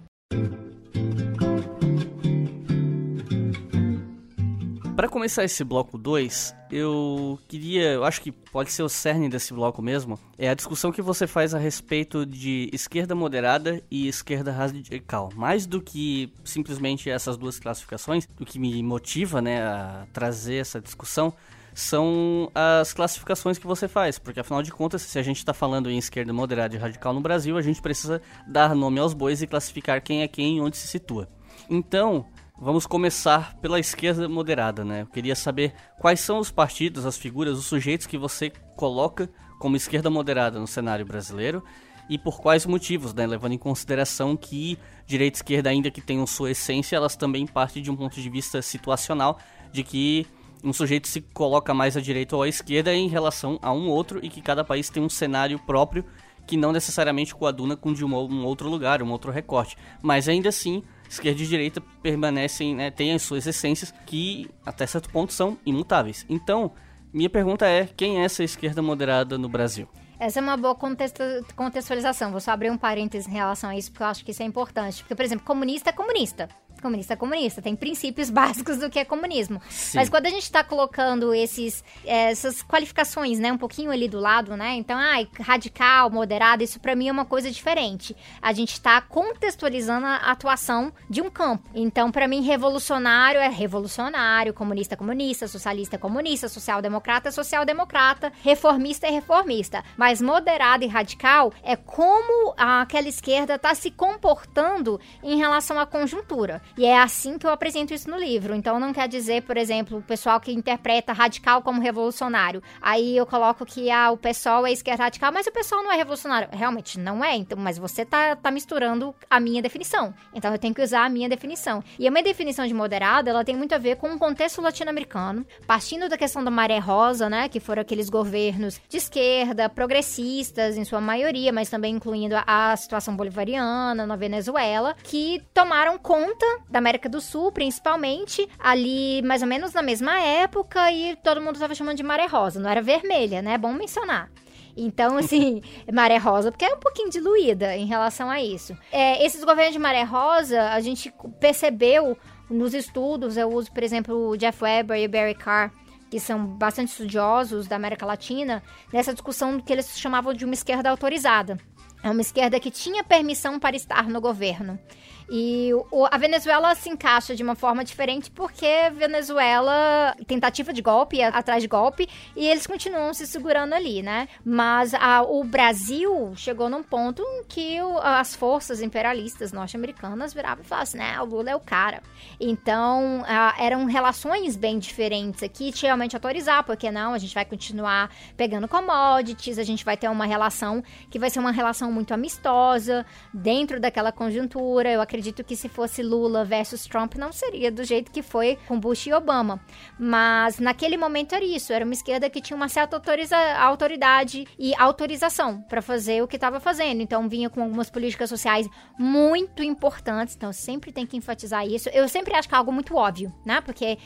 Para começar esse bloco 2, eu queria, eu acho que pode ser o cerne desse bloco mesmo, é a discussão que você faz a respeito de esquerda moderada e esquerda radical. Mais do que simplesmente essas duas classificações, o que me motiva, né, a trazer essa discussão são as classificações que você faz, porque afinal de contas, se a gente está falando em esquerda moderada e radical no Brasil, a gente precisa dar nome aos bois e classificar quem é quem e onde se situa. Então, Vamos começar pela esquerda moderada, né? Eu queria saber quais são os partidos, as figuras, os sujeitos que você coloca como esquerda moderada no cenário brasileiro e por quais motivos, né? Levando em consideração que direita e esquerda, ainda que tenham sua essência, elas também partem de um ponto de vista situacional, de que um sujeito se coloca mais à direita ou à esquerda em relação a um outro e que cada país tem um cenário próprio que não necessariamente coaduna com de um, outro lugar, um outro recorte. Mas ainda assim, esquerda e direita permanecem, né, têm as suas essências que até certo ponto são imutáveis. Então, minha pergunta é: quem é essa esquerda moderada no Brasil?
Essa é uma boa contextualização. Vou só abrir um parênteses em relação a isso, porque eu acho que isso é importante. Porque, por exemplo, comunista é comunista comunista é comunista, tem princípios básicos do que é comunismo. Sim. Mas quando a gente está colocando esses, essas qualificações, né, um pouquinho ali do lado, né, então, ai, radical, moderado, isso para mim é uma coisa diferente. A gente está contextualizando a atuação de um campo. Então, para mim, revolucionário é revolucionário, comunista é comunista, socialista é comunista, social-democrata é social-democrata, reformista é reformista. Mas moderado e radical é como aquela esquerda está se comportando em relação à conjuntura. E é assim que eu apresento isso no livro. Então não quer dizer, por exemplo, o pessoal que interpreta radical como revolucionário. Aí eu coloco que ah, o pessoal é esquerda radical, mas o pessoal não é revolucionário. Realmente não é, então, mas você tá, tá misturando a minha definição. Então eu tenho que usar a minha definição. E a minha definição de moderado, ela tem muito a ver com o contexto latino-americano, partindo da questão da maré rosa, né, que foram aqueles governos de esquerda, progressistas em sua maioria, mas também incluindo a, a situação bolivariana na Venezuela, que tomaram conta da América do Sul, principalmente, ali mais ou menos na mesma época, e todo mundo estava chamando de maré rosa, não era vermelha, né? É bom mencionar. Então, assim, maré rosa, porque é um pouquinho diluída em relação a isso. É, esses governos de maré rosa, a gente percebeu nos estudos, eu uso, por exemplo, o Jeff Weber e o Barry Carr, que são bastante estudiosos da América Latina, nessa discussão que eles chamavam de uma esquerda autorizada. É uma esquerda que tinha permissão para estar no governo. E o, a Venezuela se encaixa de uma forma diferente porque Venezuela, tentativa de golpe, atrás de golpe, e eles continuam se segurando ali, né? Mas a, o Brasil chegou num ponto em que o, as forças imperialistas norte-americanas viravam e falavam assim, né, o Lula é o cara. Então, a, eram relações bem diferentes aqui, de realmente autorizar, porque não, a gente vai continuar pegando commodities, a gente vai ter uma relação que vai ser uma relação muito amistosa dentro daquela conjuntura. Eu acredito acredito que se fosse Lula versus Trump, não seria do jeito que foi com Bush e Obama. Mas naquele momento era isso, era uma esquerda que tinha uma certa autoridade e autorização para fazer o que estava fazendo. Então vinha com algumas políticas sociais muito importantes. Então sempre tem que enfatizar isso. Eu sempre acho que é algo muito óbvio, né? Porque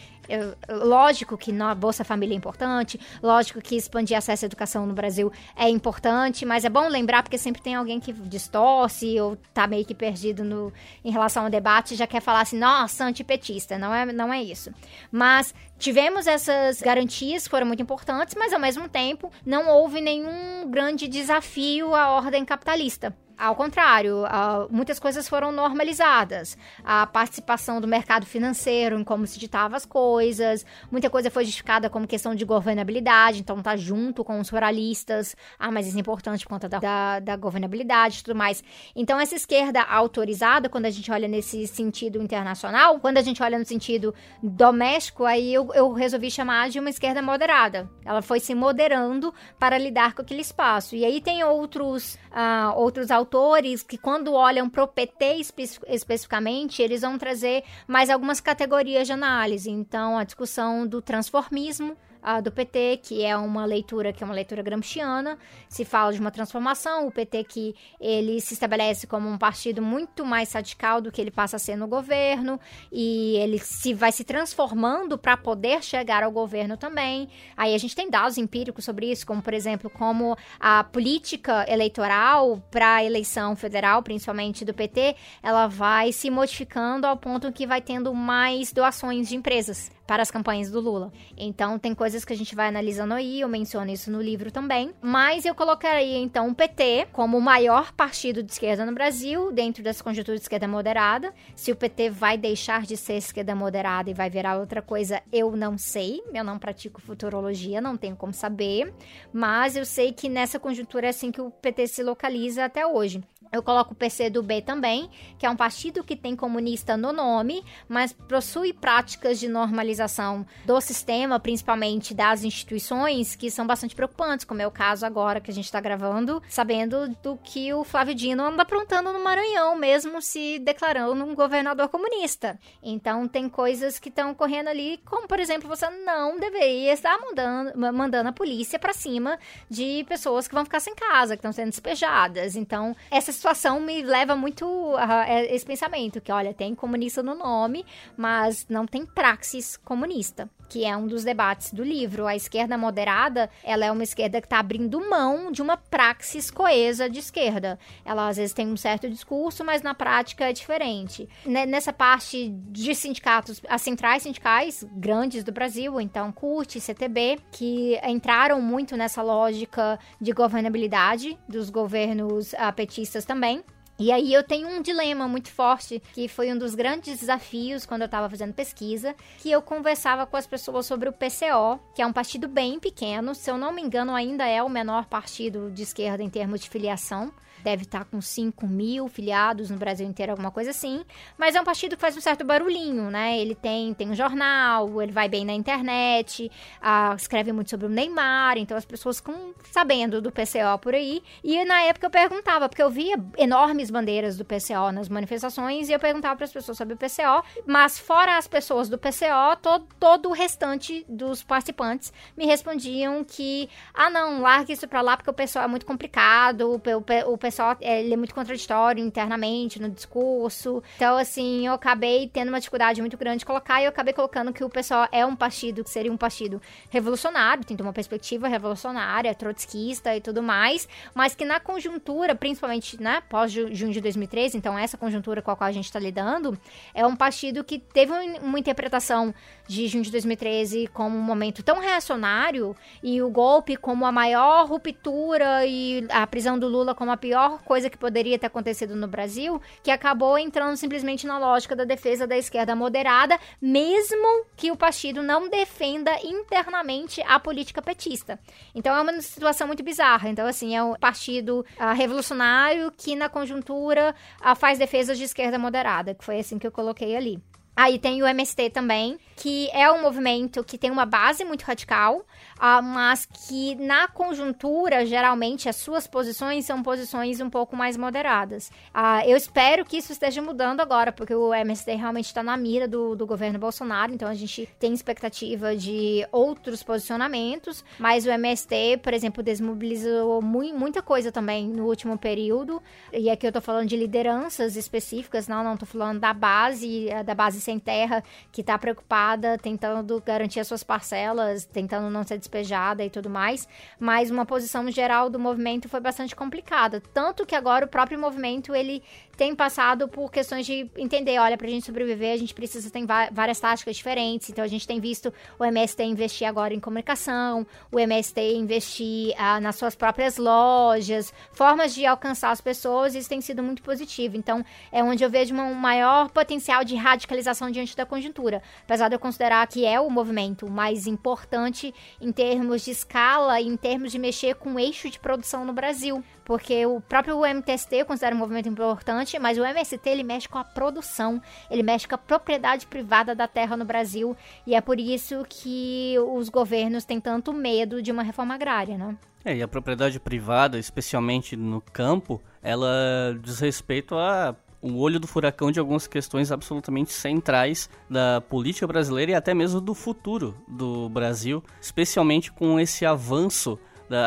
lógico que a Bolsa Família é importante, lógico que expandir acesso à educação no Brasil é importante, mas é bom lembrar porque sempre tem alguém que distorce ou tá meio que perdido no, em relação ao debate e já quer falar assim, nossa, antipetista. Não é, não é isso. Mas tivemos essas garantias foram muito importantes, mas ao mesmo tempo não houve nenhum grande desafio à ordem capitalista. Ao contrário, uh, muitas coisas foram normalizadas. A participação do mercado financeiro em como se ditava as coisas, muita coisa foi justificada como questão de governabilidade, então tá junto com os ruralistas. Ah, mas isso é importante por conta da, da, da governabilidade e tudo mais. Então, essa esquerda autorizada, quando a gente olha nesse sentido internacional, quando a gente olha no sentido doméstico, aí eu, eu resolvi chamar de uma esquerda moderada. Ela foi se moderando para lidar com aquele espaço. E aí tem outros, uh, outros autores autores que, quando olham para o PT espe especificamente, eles vão trazer mais algumas categorias de análise. Então, a discussão do transformismo, uh, do PT, que é uma leitura que é uma leitura gramsciana, se fala de uma transformação, o PT que ele se estabelece como um partido muito mais radical do que ele passa a ser no governo e ele se vai se transformando para poder chegar ao governo também. Aí a gente tem dados empíricos sobre isso, como por exemplo, como a política eleitoral para a eleição federal, principalmente do PT, ela vai se modificando ao ponto que vai tendo mais doações de empresas para as campanhas do Lula. Então tem coisas que a gente vai analisando aí, eu menciono isso no livro também. Mas eu colocaria então o PT como o maior partido de esquerda no Brasil, dentro dessa conjuntura de esquerda moderada. Se o PT vai deixar de ser esquerda moderada e vai virar outra coisa, eu não sei. Eu não pratico futurologia, não tenho como saber. Mas eu sei que nessa conjuntura é assim que o PT se localiza até hoje. Eu coloco o PCdoB também, que é um partido que tem comunista no nome, mas possui práticas de normalização do sistema, principalmente das instituições, que são bastante preocupantes, como é o caso agora que a gente está gravando, sabendo do que o Flávio Dino anda aprontando no Maranhão, mesmo se declarando um governador comunista. Então, tem coisas que estão ocorrendo ali, como, por exemplo, você não deveria estar mandando, mandando a polícia para cima de pessoas que vão ficar sem casa, que estão sendo despejadas. Então, essa situação me leva muito a esse pensamento, que olha, tem comunista no nome, mas não tem praxis comunista, que é um dos debates do livro. A esquerda moderada, ela é uma esquerda que está abrindo mão de uma praxis coesa de esquerda. Ela às vezes tem um certo discurso, mas na prática é diferente. Nessa parte de sindicatos, as centrais sindicais grandes do Brasil, então CUT, CTB, que entraram muito nessa lógica de governabilidade dos governos petistas também. E aí eu tenho um dilema muito forte, que foi um dos grandes desafios quando eu estava fazendo pesquisa, que eu conversava com as pessoas sobre o PCO, que é um partido bem pequeno, se eu não me engano ainda é o menor partido de esquerda em termos de filiação, deve estar com 5 mil filiados no Brasil inteiro, alguma coisa assim. Mas é um partido que faz um certo barulhinho, né? Ele tem, tem um jornal, ele vai bem na internet, ah, escreve muito sobre o Neymar, então as pessoas ficam sabendo do PCO por aí. E na época eu perguntava, porque eu via enormes bandeiras do PCO nas manifestações, e eu perguntava para as pessoas sobre o PCO, mas fora as pessoas do PCO, todo, todo o restante dos participantes me respondiam que, ah não, largue isso para lá porque o PCO é muito complicado, o, o, o PCO é, ele é muito contraditório internamente no discurso. Então, assim, eu acabei tendo uma dificuldade muito grande de colocar e eu acabei colocando que o pessoal é um partido que seria um partido revolucionário, tem uma perspectiva revolucionária, trotskista e tudo mais, mas que na conjuntura, principalmente, né, pós junho de 2013, então essa conjuntura com a qual a gente está lidando, é um partido que teve uma interpretação de junho de 2013 como um momento tão reacionário e o golpe como a maior ruptura e a prisão do Lula como a pior pior coisa que poderia ter acontecido no Brasil, que acabou entrando simplesmente na lógica da defesa da esquerda moderada, mesmo que o partido não defenda internamente a política petista. Então é uma situação muito bizarra. Então, assim, é um partido uh, revolucionário que, na conjuntura, uh, faz defesas de esquerda moderada, que foi assim que eu coloquei ali. Aí tem o MST também, que é um movimento que tem uma base muito radical, uh, mas que na conjuntura, geralmente, as suas posições são posições um pouco mais moderadas. Uh, eu espero que isso esteja mudando agora, porque o MST realmente está na mira do, do governo Bolsonaro, então a gente tem expectativa de outros posicionamentos, mas o MST, por exemplo, desmobilizou mu muita coisa também no último período, e aqui eu tô falando de lideranças específicas, não, não tô falando da base, da base sem terra, que tá preocupada, tentando garantir as suas parcelas, tentando não ser despejada e tudo mais, mas uma posição geral do movimento foi bastante complicada, tanto que agora o próprio movimento, ele tem passado por questões de entender, olha, pra gente sobreviver, a gente precisa ter várias táticas diferentes, então a gente tem visto o MST investir agora em comunicação, o MST investir ah, nas suas próprias lojas, formas de alcançar as pessoas, isso tem sido muito positivo, então é onde eu vejo um maior potencial de radicalização diante da conjuntura, apesar de eu considerar que é o movimento mais importante em termos de escala em termos de mexer com o eixo de produção no Brasil, porque o próprio MTST eu considero um movimento importante, mas o MST ele mexe com a produção, ele mexe com a propriedade privada da terra no Brasil, e é por isso que os governos têm tanto medo de uma reforma agrária, né?
É, e a propriedade privada, especialmente no campo, ela diz respeito a o olho do furacão de algumas questões absolutamente centrais da política brasileira e até mesmo do futuro do Brasil, especialmente com esse avanço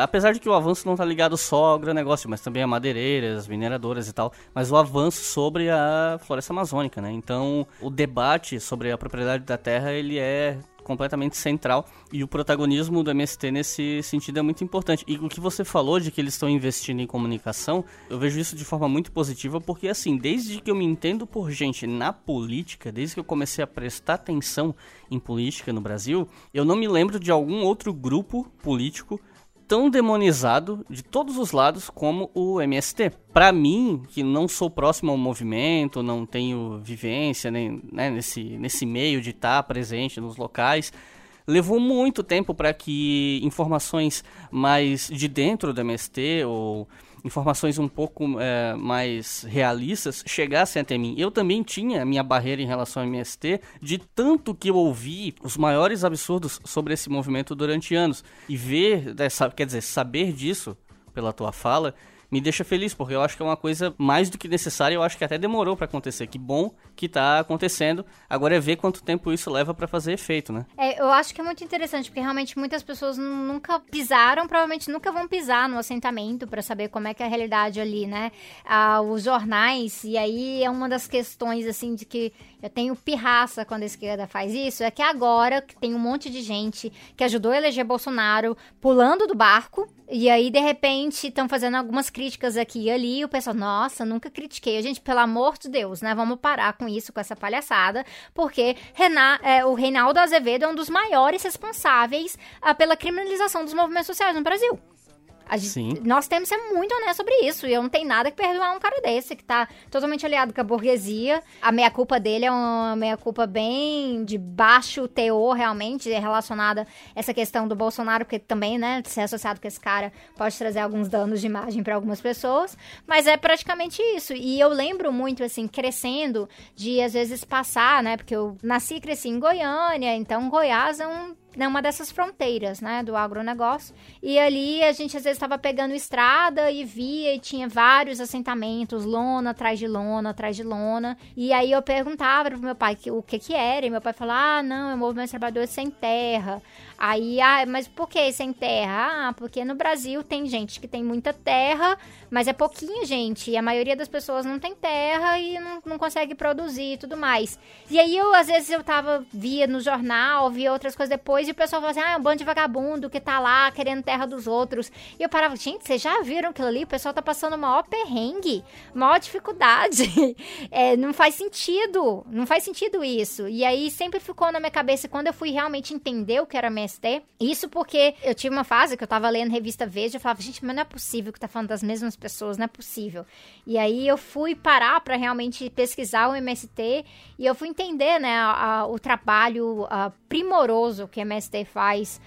Apesar de que o avanço não está ligado só ao agronegócio, mas também a madeireiras, mineradoras e tal, mas o avanço sobre a floresta amazônica, né? Então, o debate sobre a propriedade da terra, ele é completamente central e o protagonismo do MST nesse sentido é muito importante. E o que você falou de que eles estão investindo em comunicação, eu vejo isso de forma muito positiva porque assim, desde que eu me entendo por gente na política, desde que eu comecei a prestar atenção em política no Brasil, eu não me lembro de algum outro grupo político tão demonizado de todos os lados como o MST. Para mim, que não sou próximo ao movimento, não tenho vivência nem, né, nesse, nesse meio de estar presente nos locais, levou muito tempo para que informações mais de dentro do MST ou informações um pouco é, mais realistas chegassem até mim. Eu também tinha minha barreira em relação ao MST, de tanto que eu ouvi os maiores absurdos sobre esse movimento durante anos. E ver, quer dizer, saber disso pela tua fala, me deixa feliz, porque eu acho que é uma coisa mais do que necessária, eu acho que até demorou para acontecer. Que bom que tá acontecendo. Agora é ver quanto tempo isso leva para fazer efeito, né?
É, eu acho que é muito interessante, porque realmente muitas pessoas nunca pisaram, provavelmente nunca vão pisar no assentamento para saber como é que é a realidade ali, né? Ah, os jornais, e aí é uma das questões, assim, de que eu tenho pirraça quando a esquerda faz isso, é que agora tem um monte de gente que ajudou a eleger Bolsonaro pulando do barco, e aí, de repente, estão fazendo algumas críticas aqui e ali, e o pessoal, nossa, nunca critiquei. A gente, pelo amor de Deus, né? Vamos parar com isso, com essa palhaçada, porque Renan, é, o Reinaldo Azevedo é um dos maiores responsáveis ah, pela criminalização dos movimentos sociais no Brasil. Gente, nós temos que ser muito honestos sobre isso. E eu não tenho nada que perdoar um cara desse, que tá totalmente aliado com a burguesia. A meia-culpa dele é uma meia-culpa bem de baixo teor, realmente, relacionada a essa questão do Bolsonaro, porque também, né, ser associado com esse cara pode trazer alguns danos de imagem para algumas pessoas. Mas é praticamente isso. E eu lembro muito, assim, crescendo, de às vezes passar, né, porque eu nasci e cresci em Goiânia, então Goiás é um né, uma dessas fronteiras, né, do agronegócio. E ali a gente às vezes estava pegando estrada e via e tinha vários assentamentos, lona atrás de lona, atrás de lona. E aí eu perguntava pro meu pai que, o que que era, e meu pai falava: "Ah, não, é o movimento de trabalhadores sem terra". Aí, ah, mas por que sem terra? Ah, porque no Brasil tem gente que tem muita terra, mas é pouquinha gente. E a maioria das pessoas não tem terra e não, não consegue produzir e tudo mais. E aí, eu, às vezes, eu tava, via no jornal, via outras coisas depois, e o pessoal falava assim, ah, é um bando de vagabundo que tá lá querendo terra dos outros. E eu parava, gente, vocês já viram aquilo ali? O pessoal tá passando maior perrengue, maior dificuldade. é, não faz sentido, não faz sentido isso. E aí, sempre ficou na minha cabeça, quando eu fui realmente entender o que era minha MST. Isso porque eu tive uma fase que eu tava lendo revista Veja e falava, gente, mas não é possível que tá falando das mesmas pessoas, não é possível. E aí eu fui parar para realmente pesquisar o MST e eu fui entender, né, a, a, o trabalho a, primoroso que o MST faz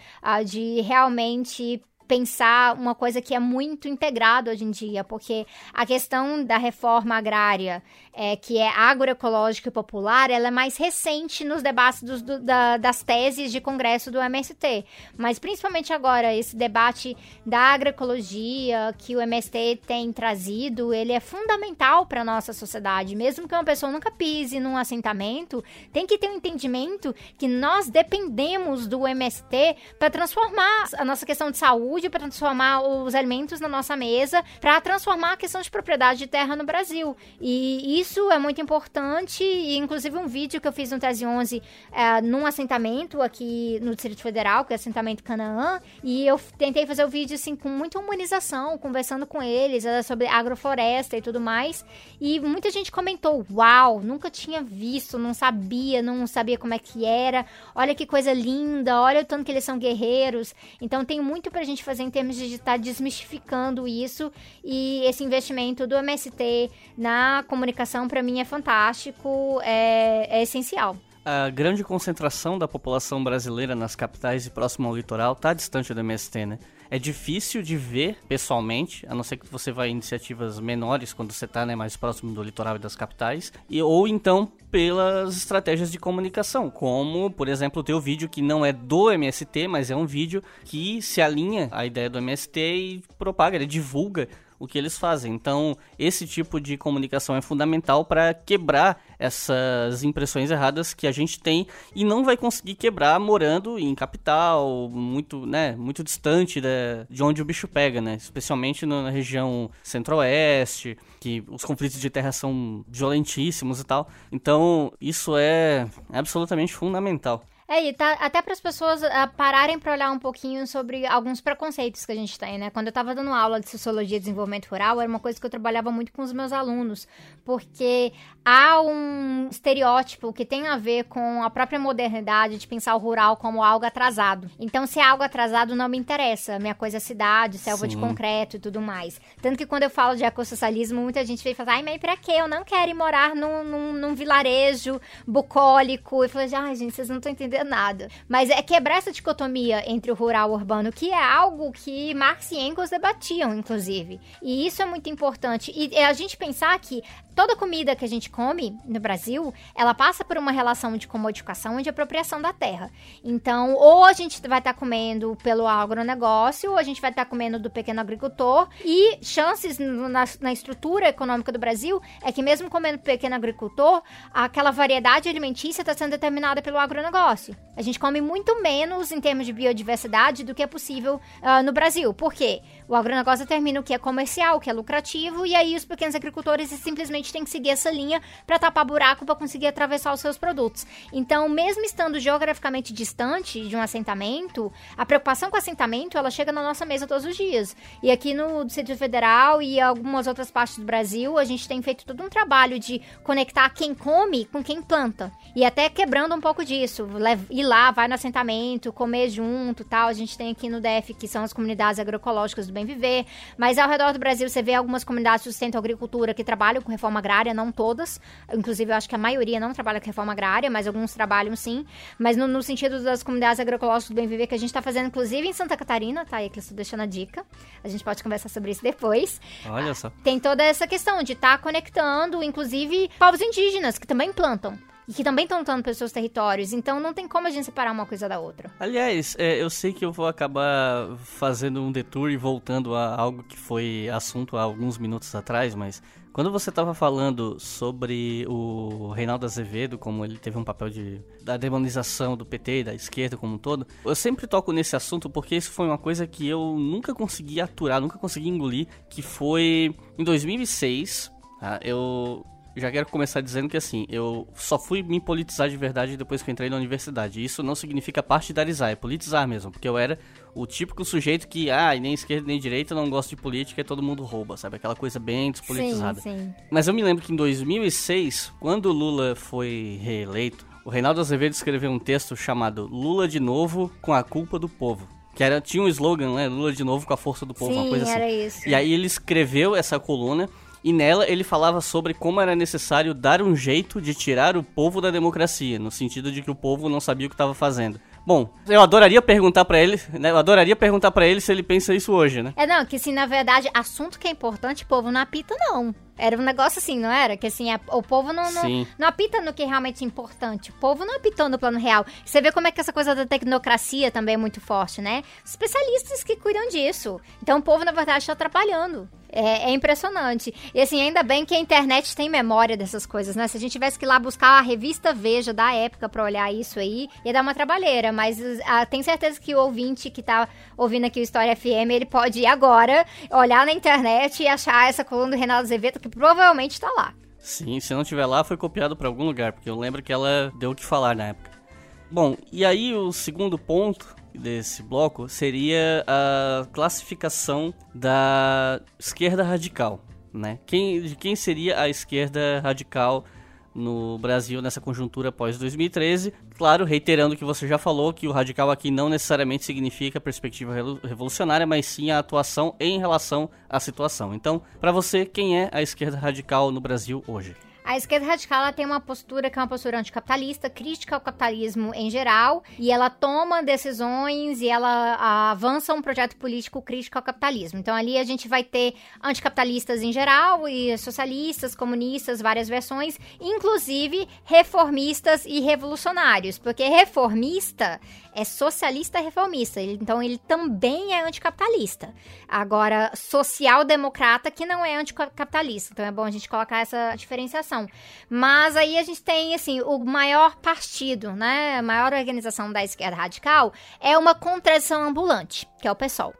de realmente pensar uma coisa que é muito integrado hoje em dia, porque a questão da reforma agrária, é, que é agroecológica e popular, ela é mais recente nos debates dos, do, da, das teses de congresso do MST. Mas principalmente agora, esse debate da agroecologia que o MST tem trazido, ele é fundamental para a nossa sociedade. Mesmo que uma pessoa nunca pise num assentamento, tem que ter um entendimento que nós dependemos do MST para transformar a nossa questão de saúde para transformar os alimentos na nossa mesa, para transformar a questão de propriedade de terra no Brasil. E isso é muito importante, e inclusive um vídeo que eu fiz no Tese 11 é, num assentamento aqui no Distrito Federal, que é o assentamento Canaã, e eu tentei fazer o vídeo assim com muita humanização, conversando com eles sobre agrofloresta e tudo mais, e muita gente comentou: "Uau, nunca tinha visto, não sabia, não sabia como é que era. Olha que coisa linda, olha o tanto que eles são guerreiros". Então tem muito pra gente fazer em termos de estar desmistificando isso e esse investimento do MST na comunicação para mim é fantástico, é, é essencial
a grande concentração da população brasileira nas capitais e próximo ao litoral está distante do MST, né? É difícil de ver pessoalmente, a não ser que você vá em iniciativas menores quando você está né, mais próximo do litoral e das capitais, e, ou então pelas estratégias de comunicação, como, por exemplo, o teu vídeo que não é do MST, mas é um vídeo que se alinha à ideia do MST e propaga, ele divulga o que eles fazem. Então, esse tipo de comunicação é fundamental para quebrar essas impressões erradas que a gente tem e não vai conseguir quebrar morando em capital, muito, né, muito distante de, de onde o bicho pega, né? Especialmente na região centro-oeste, que os conflitos de terra são violentíssimos e tal. Então, isso é absolutamente fundamental.
É, e tá, até para as pessoas uh, pararem para olhar um pouquinho sobre alguns preconceitos que a gente tem, né? Quando eu estava dando aula de Sociologia e Desenvolvimento Rural, era uma coisa que eu trabalhava muito com os meus alunos, porque há um estereótipo que tem a ver com a própria modernidade de pensar o rural como algo atrasado. Então, se é algo atrasado, não me interessa. Minha coisa é cidade, selva Sim. de concreto e tudo mais. Tanto que quando eu falo de ecossocialismo, muita gente vem falar, ai, mas pra quê? Eu não quero ir morar num, num, num vilarejo bucólico. E falo, ai, gente, vocês não estão entendendo nada. Mas é quebrar essa dicotomia entre o rural e o urbano, que é algo que Marx e Engels debatiam, inclusive. E isso é muito importante. E é a gente pensar que toda comida que a gente come no Brasil, ela passa por uma relação de comodificação e de apropriação da terra. Então, ou a gente vai estar tá comendo pelo agronegócio, ou a gente vai estar tá comendo do pequeno agricultor. E chances na, na, estrutura econômica do Brasil é que mesmo comendo pequeno agricultor, aquela variedade alimentícia está sendo determinada pelo agronegócio. A gente come muito menos em termos de biodiversidade do que é possível uh, no Brasil. Por quê? O agronegócio determina o que é comercial, o que é lucrativo, e aí os pequenos agricultores simplesmente têm que seguir essa linha para tapar buraco para conseguir atravessar os seus produtos. Então, mesmo estando geograficamente distante de um assentamento, a preocupação com o assentamento ela chega na nossa mesa todos os dias. E aqui no Distrito Federal e algumas outras partes do Brasil, a gente tem feito todo um trabalho de conectar quem come com quem planta. E até quebrando um pouco disso. Ir lá, vai no assentamento, comer junto tal. A gente tem aqui no DF, que são as comunidades agroecológicas do bem viver. Mas ao redor do Brasil, você vê algumas comunidades de sustento agricultura que trabalham com reforma agrária, não todas. Inclusive, eu acho que a maioria não trabalha com reforma agrária, mas alguns trabalham sim. Mas no, no sentido das comunidades agroecológicas do bem viver, que a gente está fazendo, inclusive, em Santa Catarina, tá? aí que eu estou deixando a dica. A gente pode conversar sobre isso depois.
Olha só.
Tem toda essa questão de estar tá conectando, inclusive, povos indígenas que também plantam e que também estão lutando pelos seus territórios. Então não tem como a gente separar uma coisa da outra.
Aliás, é, eu sei que eu vou acabar fazendo um detour e voltando a algo que foi assunto há alguns minutos atrás, mas quando você estava falando sobre o Reinaldo Azevedo, como ele teve um papel de da demonização do PT e da esquerda como um todo, eu sempre toco nesse assunto porque isso foi uma coisa que eu nunca consegui aturar, nunca consegui engolir, que foi em 2006, tá? eu já quero começar dizendo que assim, eu só fui me politizar de verdade depois que eu entrei na universidade. Isso não significa partidarizar, é politizar mesmo, porque eu era o típico sujeito que, ah, nem esquerda nem direita, não gosta de política e todo mundo rouba, sabe? Aquela coisa bem despolitizada.
Sim, sim.
Mas eu me lembro que em 2006, quando o Lula foi reeleito, o Reinaldo Azevedo escreveu um texto chamado Lula de novo com a culpa do povo. Que era, tinha um slogan, né? Lula de novo com a força do povo,
Sim,
uma coisa assim.
Era isso.
E aí ele escreveu essa coluna e nela ele falava sobre como era necessário dar um jeito de tirar o povo da democracia, no sentido de que o povo não sabia o que estava fazendo. Bom, eu adoraria perguntar para ele, né? Eu adoraria perguntar para ele se ele pensa isso hoje, né?
É, não, que assim, na verdade, assunto que é importante, povo não apita, não. Era um negócio assim, não era? Que assim, a, o povo não, não, não, apita no que é realmente importante. O povo não apitou no plano real. Você vê como é que essa coisa da tecnocracia também é muito forte, né? Especialistas que cuidam disso. Então o povo, na verdade, está atrapalhando. É, é, impressionante. E assim, ainda bem que a internet tem memória dessas coisas, né? Se a gente tivesse que ir lá buscar a revista Veja da época para olhar isso aí, ia dar uma trabalheira. Mas ah, tenho certeza que o ouvinte que tá ouvindo aqui o História FM, ele pode ir agora, olhar na internet e achar essa coluna do Renato Azevedo, que provavelmente tá lá.
Sim, se não tiver lá, foi copiado para algum lugar, porque eu lembro que ela deu o que falar na época. Bom, e aí o segundo ponto desse bloco seria a classificação da esquerda radical, né? Quem, de quem seria a esquerda radical no Brasil nessa conjuntura pós 2013? Claro, reiterando que você já falou que o radical aqui não necessariamente significa perspectiva revolucionária, mas sim a atuação em relação à situação. Então, para você, quem é a esquerda radical no Brasil hoje?
A esquerda radical ela tem uma postura que é uma postura anticapitalista, crítica ao capitalismo em geral, e ela toma decisões e ela a, avança um projeto político crítico ao capitalismo. Então ali a gente vai ter anticapitalistas em geral e socialistas, comunistas, várias versões, inclusive reformistas e revolucionários, porque reformista é socialista reformista, então ele também é anticapitalista. Agora, social-democrata que não é anticapitalista. Então é bom a gente colocar essa diferenciação. Mas aí a gente tem, assim, o maior partido, né? A maior organização da esquerda radical é uma contradição ambulante, que é o PSOL.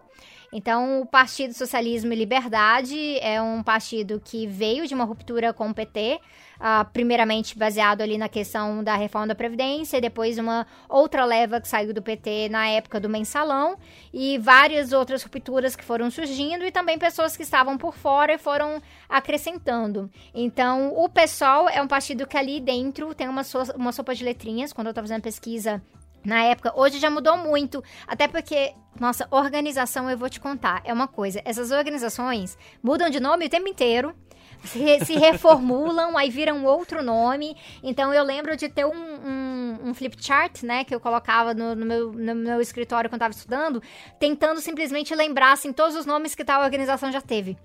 Então, o Partido Socialismo e Liberdade é um partido que veio de uma ruptura com o PT, uh, primeiramente baseado ali na questão da reforma da Previdência, e depois uma outra leva que saiu do PT na época do mensalão, e várias outras rupturas que foram surgindo, e também pessoas que estavam por fora e foram acrescentando. Então, o PSOL é um partido que ali dentro tem uma, so uma sopa de letrinhas, quando eu estava fazendo pesquisa na época. Hoje já mudou muito, até porque, nossa, organização eu vou te contar, é uma coisa. Essas organizações mudam de nome o tempo inteiro se, se reformulam, aí viram outro nome. Então eu lembro de ter um, um, um flip chart, né, que eu colocava no, no, meu, no meu escritório quando estava estudando, tentando simplesmente lembrar assim, todos os nomes que tal organização já teve.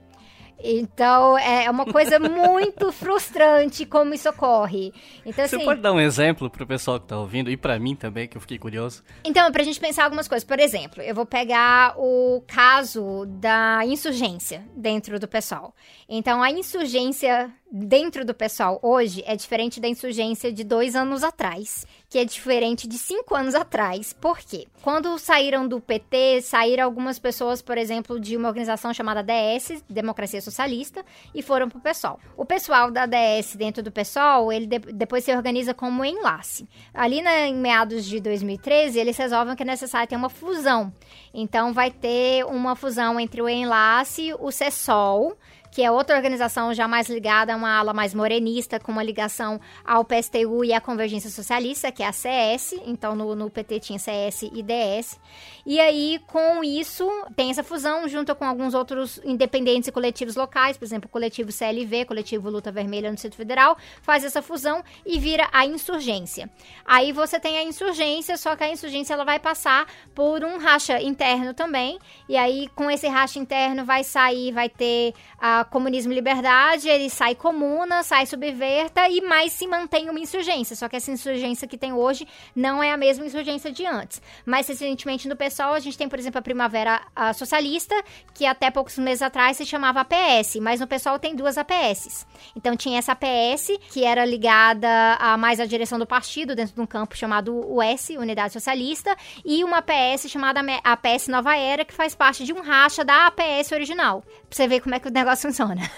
Então, é uma coisa muito frustrante como isso ocorre. Então,
Você assim, pode dar um exemplo pro pessoal que tá ouvindo e para mim também, que eu fiquei curioso?
Então, pra gente pensar algumas coisas. Por exemplo, eu vou pegar o caso da insurgência dentro do pessoal. Então, a insurgência dentro do pessoal hoje é diferente da insurgência de dois anos atrás, que é diferente de cinco anos atrás. Por quê? Quando saíram do PT, saíram algumas pessoas, por exemplo, de uma organização chamada DS, Democracia Socialista, e foram pro pessoal. O pessoal da DS dentro do pessoal, ele de depois se organiza como enlace. Ali na, em meados de 2013, eles resolvem que é necessário ter uma fusão. Então vai ter uma fusão entre o enlace, o CESOL, que é outra organização já mais ligada a uma ala mais morenista, com uma ligação ao PSTU e à Convergência Socialista, que é a CS. Então, no, no PT tinha CS e DS. E aí, com isso, tem essa fusão junto com alguns outros independentes e coletivos locais, por exemplo, o coletivo CLV, coletivo Luta Vermelha no Distrito Federal, faz essa fusão e vira a insurgência. Aí você tem a insurgência, só que a insurgência ela vai passar por um racha interno também. E aí, com esse racha interno, vai sair, vai ter a comunismo e liberdade, ele sai comuna, sai subverta e mais se mantém uma insurgência. Só que essa insurgência que tem hoje não é a mesma insurgência de antes. Mais recentemente no PSOL, a gente tem, por exemplo, a Primavera a Socialista, que até poucos meses atrás se chamava APS, mas no PSOL tem duas APSs. Então tinha essa APS, que era ligada a mais à direção do partido, dentro de um campo chamado US, Unidade Socialista, e uma APS chamada APS Nova Era, que faz parte de um racha da APS original. Pra você ver como é que o negócio funciona.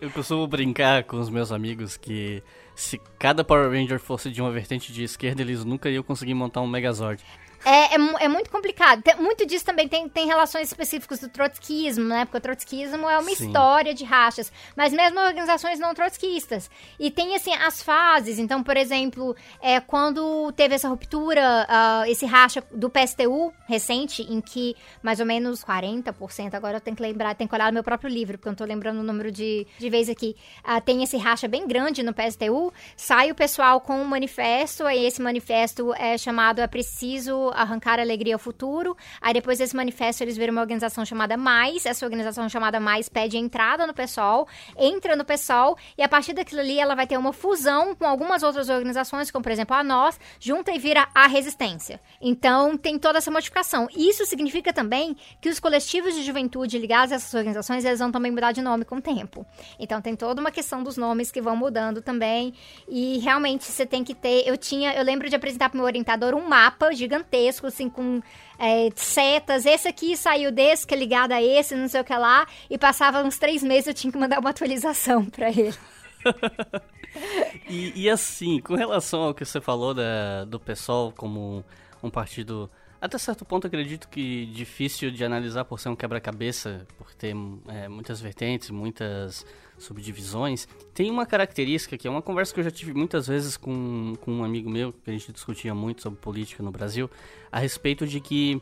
Eu costumo brincar com os meus amigos que se cada Power Ranger fosse de uma vertente de esquerda, eles nunca iam conseguir montar um Megazord.
É, é, é, muito complicado. Tem, muito disso também tem, tem relações específicas do trotskismo, né? Porque o trotskismo é uma Sim. história de rachas. Mas mesmo organizações não trotskistas. E tem, assim, as fases. Então, por exemplo, é, quando teve essa ruptura, uh, esse racha do PSTU recente, em que mais ou menos 40%, agora eu tenho que lembrar, tenho que olhar no meu próprio livro, porque eu não tô lembrando o número de, de vezes aqui. Uh, tem esse racha bem grande no PSTU, sai o pessoal com um manifesto, aí esse manifesto é chamado É Preciso arrancar alegria ao futuro. Aí depois desse manifesto eles viram uma organização chamada Mais. Essa organização chamada Mais pede entrada no PSOL, entra no PSOL e a partir daquilo ali ela vai ter uma fusão com algumas outras organizações, como por exemplo a Nós, junta e vira a Resistência. Então tem toda essa modificação. Isso significa também que os coletivos de juventude ligados a essas organizações eles vão também mudar de nome com o tempo. Então tem toda uma questão dos nomes que vão mudando também e realmente você tem que ter. Eu tinha, eu lembro de apresentar para meu orientador um mapa gigantesco gigantesco, assim, com é, setas. Esse aqui saiu desse, que é ligado a esse, não sei o que lá. E passava uns três meses, eu tinha que mandar uma atualização para ele.
e, e, assim, com relação ao que você falou da, do PSOL como um partido até certo ponto acredito que difícil de analisar por ser um quebra-cabeça, por ter é, muitas vertentes, muitas subdivisões. Tem uma característica que é uma conversa que eu já tive muitas vezes com, com um amigo meu, que a gente discutia muito sobre política no Brasil, a respeito de que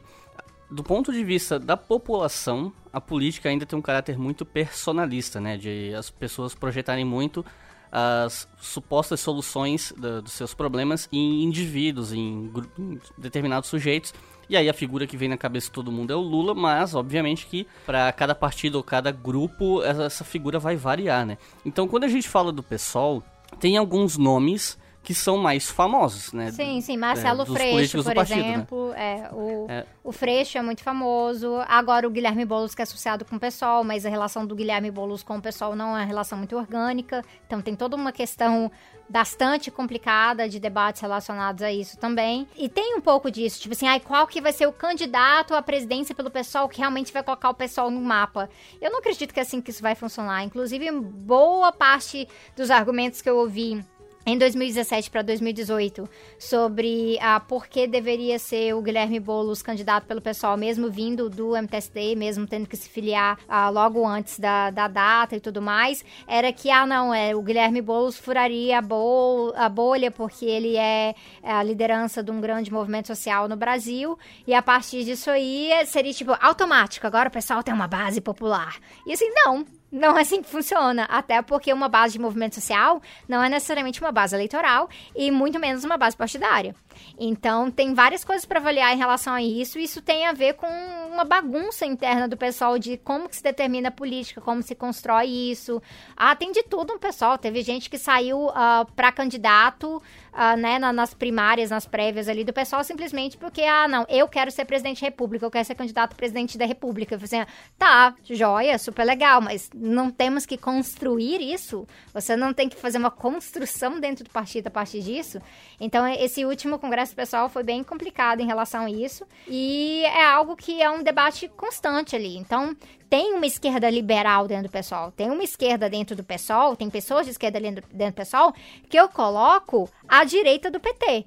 do ponto de vista da população, a política ainda tem um caráter muito personalista, né? De as pessoas projetarem muito as supostas soluções dos seus problemas em indivíduos, em, em, determinados sujeitos. E aí a figura que vem na cabeça de todo mundo é o Lula, mas obviamente que para cada partido ou cada grupo essa, figura vai variar, né? Então quando a gente fala do PSOL, tem alguns nomes que são mais famosos, né?
Sim, sim. Marcelo é, Freixo, por partido, né? exemplo. Né? É, o, é. o Freixo é muito famoso. Agora o Guilherme Boulos, que é associado com o PSOL, mas a relação do Guilherme Boulos com o PSOL não é uma relação muito orgânica. Então tem toda uma questão bastante complicada de debates relacionados a isso também. E tem um pouco disso, tipo assim, ai, qual que vai ser o candidato à presidência pelo pessoal que realmente vai colocar o pessoal no mapa? Eu não acredito que é assim que isso vai funcionar. Inclusive, boa parte dos argumentos que eu ouvi em 2017 para 2018 sobre a por que deveria ser o Guilherme Boulos candidato pelo pessoal, mesmo vindo do MTST, mesmo tendo que se filiar ah, logo antes da, da data e tudo mais, era que, ah, não, é, o Guilherme Boulos furaria a, bol, a bolha porque ele é, é a liderança de um grande movimento social no Brasil e a partir disso aí seria, tipo, automático, agora o pessoal tem uma base popular. E assim, não, não é assim que funciona. Até porque uma base de movimento social não é necessariamente uma base eleitoral e muito menos uma base partidária. Então, tem várias coisas para avaliar em relação a isso. Isso tem a ver com uma bagunça interna do pessoal de como que se determina a política, como se constrói isso. Ah, tem de tudo, pessoal. Teve gente que saiu uh, ah, para candidato, uh, né, nas primárias, nas prévias ali do pessoal, simplesmente porque, ah, não, eu quero ser presidente da república, eu quero ser candidato a presidente da república. Eu falei assim, tá, joia, super legal, mas não temos que construir isso. Você não tem que fazer uma construção dentro do partido a partir disso. Então, esse último congresso pessoal foi bem complicado em relação a isso. E é algo que é um debate constante ali. Então, tem uma esquerda liberal dentro do pessoal, tem uma esquerda dentro do pessoal, tem pessoas de esquerda dentro, do pessoal que eu coloco à direita do PT.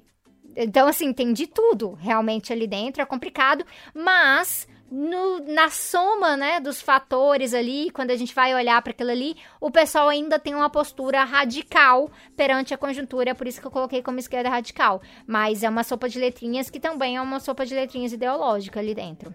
Então, assim, tem de tudo realmente ali dentro, é complicado, mas no, na soma né, dos fatores ali, quando a gente vai olhar para aquilo ali, o pessoal ainda tem uma postura radical perante a conjuntura, é por isso que eu coloquei como esquerda radical. Mas é uma sopa de letrinhas que também é uma sopa de letrinhas ideológica ali dentro.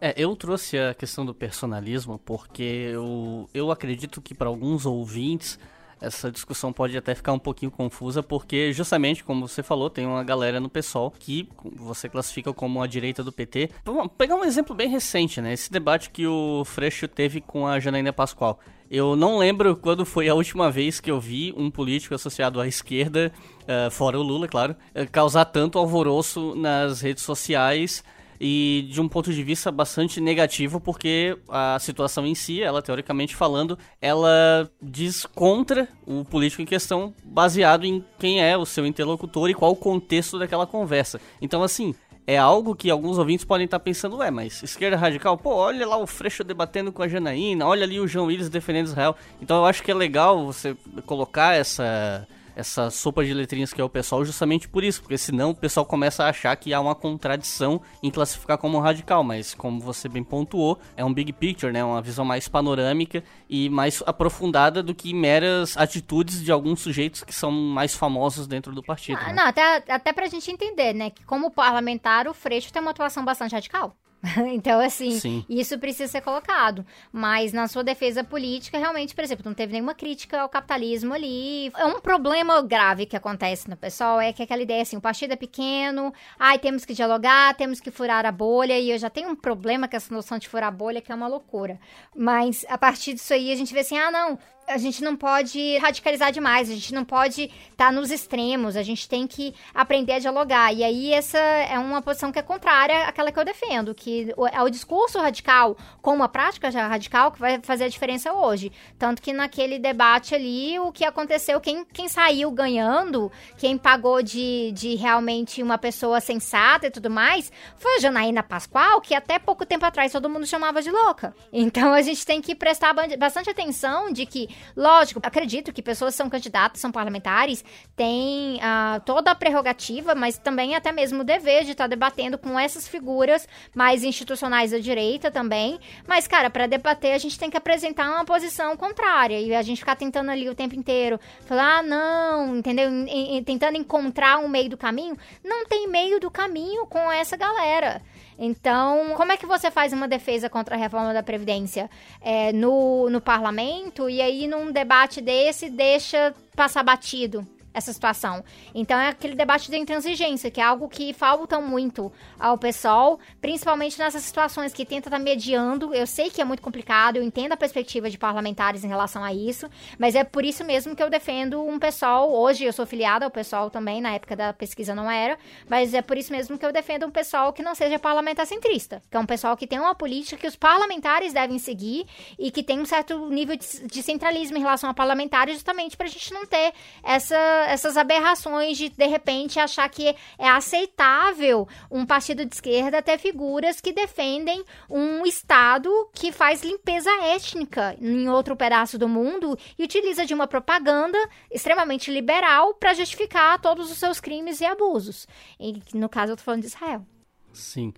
É, eu trouxe a questão do personalismo porque eu, eu acredito que para alguns ouvintes essa discussão pode até ficar um pouquinho confusa, porque justamente, como você falou, tem uma galera no PSOL que você classifica como a direita do PT. Vamos pegar um exemplo bem recente, né? Esse debate que o Freixo teve com a Janaína Pascoal. Eu não lembro quando foi a última vez que eu vi um político associado à esquerda, uh, fora o Lula, claro, uh, causar tanto alvoroço nas redes sociais e de um ponto de vista bastante negativo, porque a situação em si, ela teoricamente falando, ela diz contra o político em questão, baseado em quem é o seu interlocutor e qual o contexto daquela conversa. Então, assim, é algo que alguns ouvintes podem estar pensando, ué, mas esquerda radical, pô, olha lá o Freixo debatendo com a Janaína, olha ali o João Willis defendendo Israel. Então eu acho que é legal você colocar essa essa sopa de letrinhas que é o pessoal justamente por isso, porque senão o pessoal começa a achar que há uma contradição em classificar como radical, mas como você bem pontuou, é um big picture, né, uma visão mais panorâmica e mais aprofundada do que meras atitudes de alguns sujeitos que são mais famosos dentro do partido. Ah,
né? Não, até, até pra gente entender, né, que como parlamentar o Freixo tem uma atuação bastante radical. então, assim, Sim. isso precisa ser colocado. Mas na sua defesa política, realmente, por exemplo, não teve nenhuma crítica ao capitalismo ali. É um problema grave que acontece no pessoal, é que aquela ideia assim, o partido é pequeno, ai, temos que dialogar, temos que furar a bolha, e eu já tenho um problema com essa noção de furar a bolha, que é uma loucura. Mas a partir disso aí, a gente vê assim, ah, não, a gente não pode radicalizar demais, a gente não pode estar tá nos extremos, a gente tem que aprender a dialogar. E aí essa é uma posição que é contrária àquela que eu defendo, que é o discurso radical com uma prática radical que vai fazer a diferença hoje. Tanto que naquele debate ali, o que aconteceu, quem, quem saiu ganhando, quem pagou de, de realmente uma pessoa sensata e tudo mais, foi a Janaína Pascoal, que até pouco tempo atrás todo mundo chamava de louca. Então a gente tem que prestar bastante atenção de que Lógico, acredito que pessoas são candidatos, são parlamentares, têm uh, toda a prerrogativa, mas também até mesmo o dever de estar tá debatendo com essas figuras mais institucionais da direita também. Mas, cara, para debater a gente tem que apresentar uma posição contrária e a gente ficar tentando ali o tempo inteiro falar, ah, não, entendeu? E, e, tentando encontrar um meio do caminho. Não tem meio do caminho com essa galera. Então, como é que você faz uma defesa contra a reforma da Previdência é, no, no parlamento e aí num debate desse deixa passar batido? Essa situação. Então é aquele debate da intransigência, que é algo que falta muito ao pessoal, principalmente nessas situações que tenta estar tá mediando. Eu sei que é muito complicado, eu entendo a perspectiva de parlamentares em relação a isso, mas é por isso mesmo que eu defendo um pessoal. Hoje eu sou filiada ao pessoal também, na época da pesquisa não era, mas é por isso mesmo que eu defendo um pessoal que não seja parlamentar centrista, que é um pessoal que tem uma política que os parlamentares devem seguir e que tem um certo nível de, de centralismo em relação a parlamentares, justamente para a gente não ter essa essas aberrações de, de repente, achar que é aceitável um partido de esquerda ter figuras que defendem um Estado que faz limpeza étnica em outro pedaço do mundo e utiliza de uma propaganda extremamente liberal para justificar todos os seus crimes e abusos. E, no caso, eu tô falando de Israel.
Sim.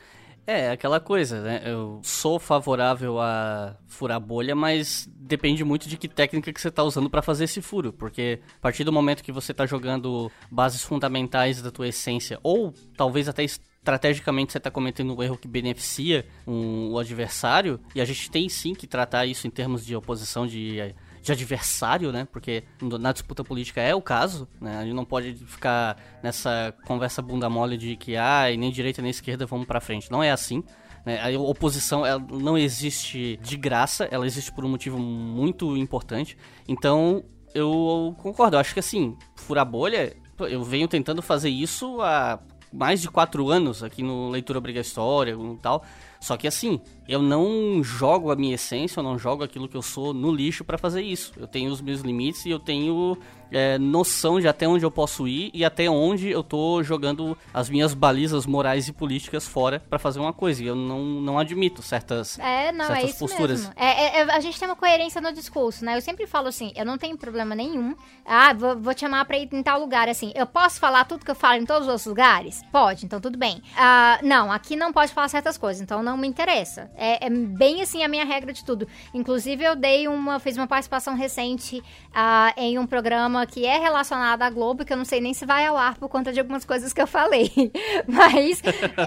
É, aquela coisa, né? Eu sou favorável a furar bolha, mas depende muito de que técnica que você está usando para fazer esse furo, porque a partir do momento que você está jogando bases fundamentais da tua essência, ou talvez até estrategicamente você está cometendo um erro que beneficia um, o adversário, e a gente tem sim que tratar isso em termos de oposição de de adversário, né? Porque na disputa política é o caso, né? A gente não pode ficar nessa conversa bunda mole de que, ah, nem direita nem esquerda vamos para frente. Não é assim. Né? A oposição ela não existe de graça, ela existe por um motivo muito importante. Então, eu concordo. Eu acho que assim, furar bolha, eu venho tentando fazer isso há mais de quatro anos aqui no Leitura Obrigatória e tal. Só que assim, eu não jogo a minha essência, eu não jogo aquilo que eu sou no lixo para fazer isso. Eu tenho os meus limites e eu tenho é, noção de até onde eu posso ir e até onde eu tô jogando as minhas balizas morais e políticas fora para fazer uma coisa. E eu não, não admito certas,
é, não,
certas
é isso
posturas.
Mesmo. É, é, é, a gente tem uma coerência no discurso, né? Eu sempre falo assim, eu não tenho problema nenhum. Ah, vou, vou te chamar pra ir em tal lugar, assim. Eu posso falar tudo que eu falo em todos os outros lugares? Pode, então tudo bem. Ah, não, aqui não pode falar certas coisas, então não me interessa. É, é, bem assim a minha regra de tudo. Inclusive, eu dei uma, fiz uma participação recente ah, em um programa que é relacionada à Globo, que eu não sei nem se vai ao ar por conta de algumas coisas que eu falei. Mas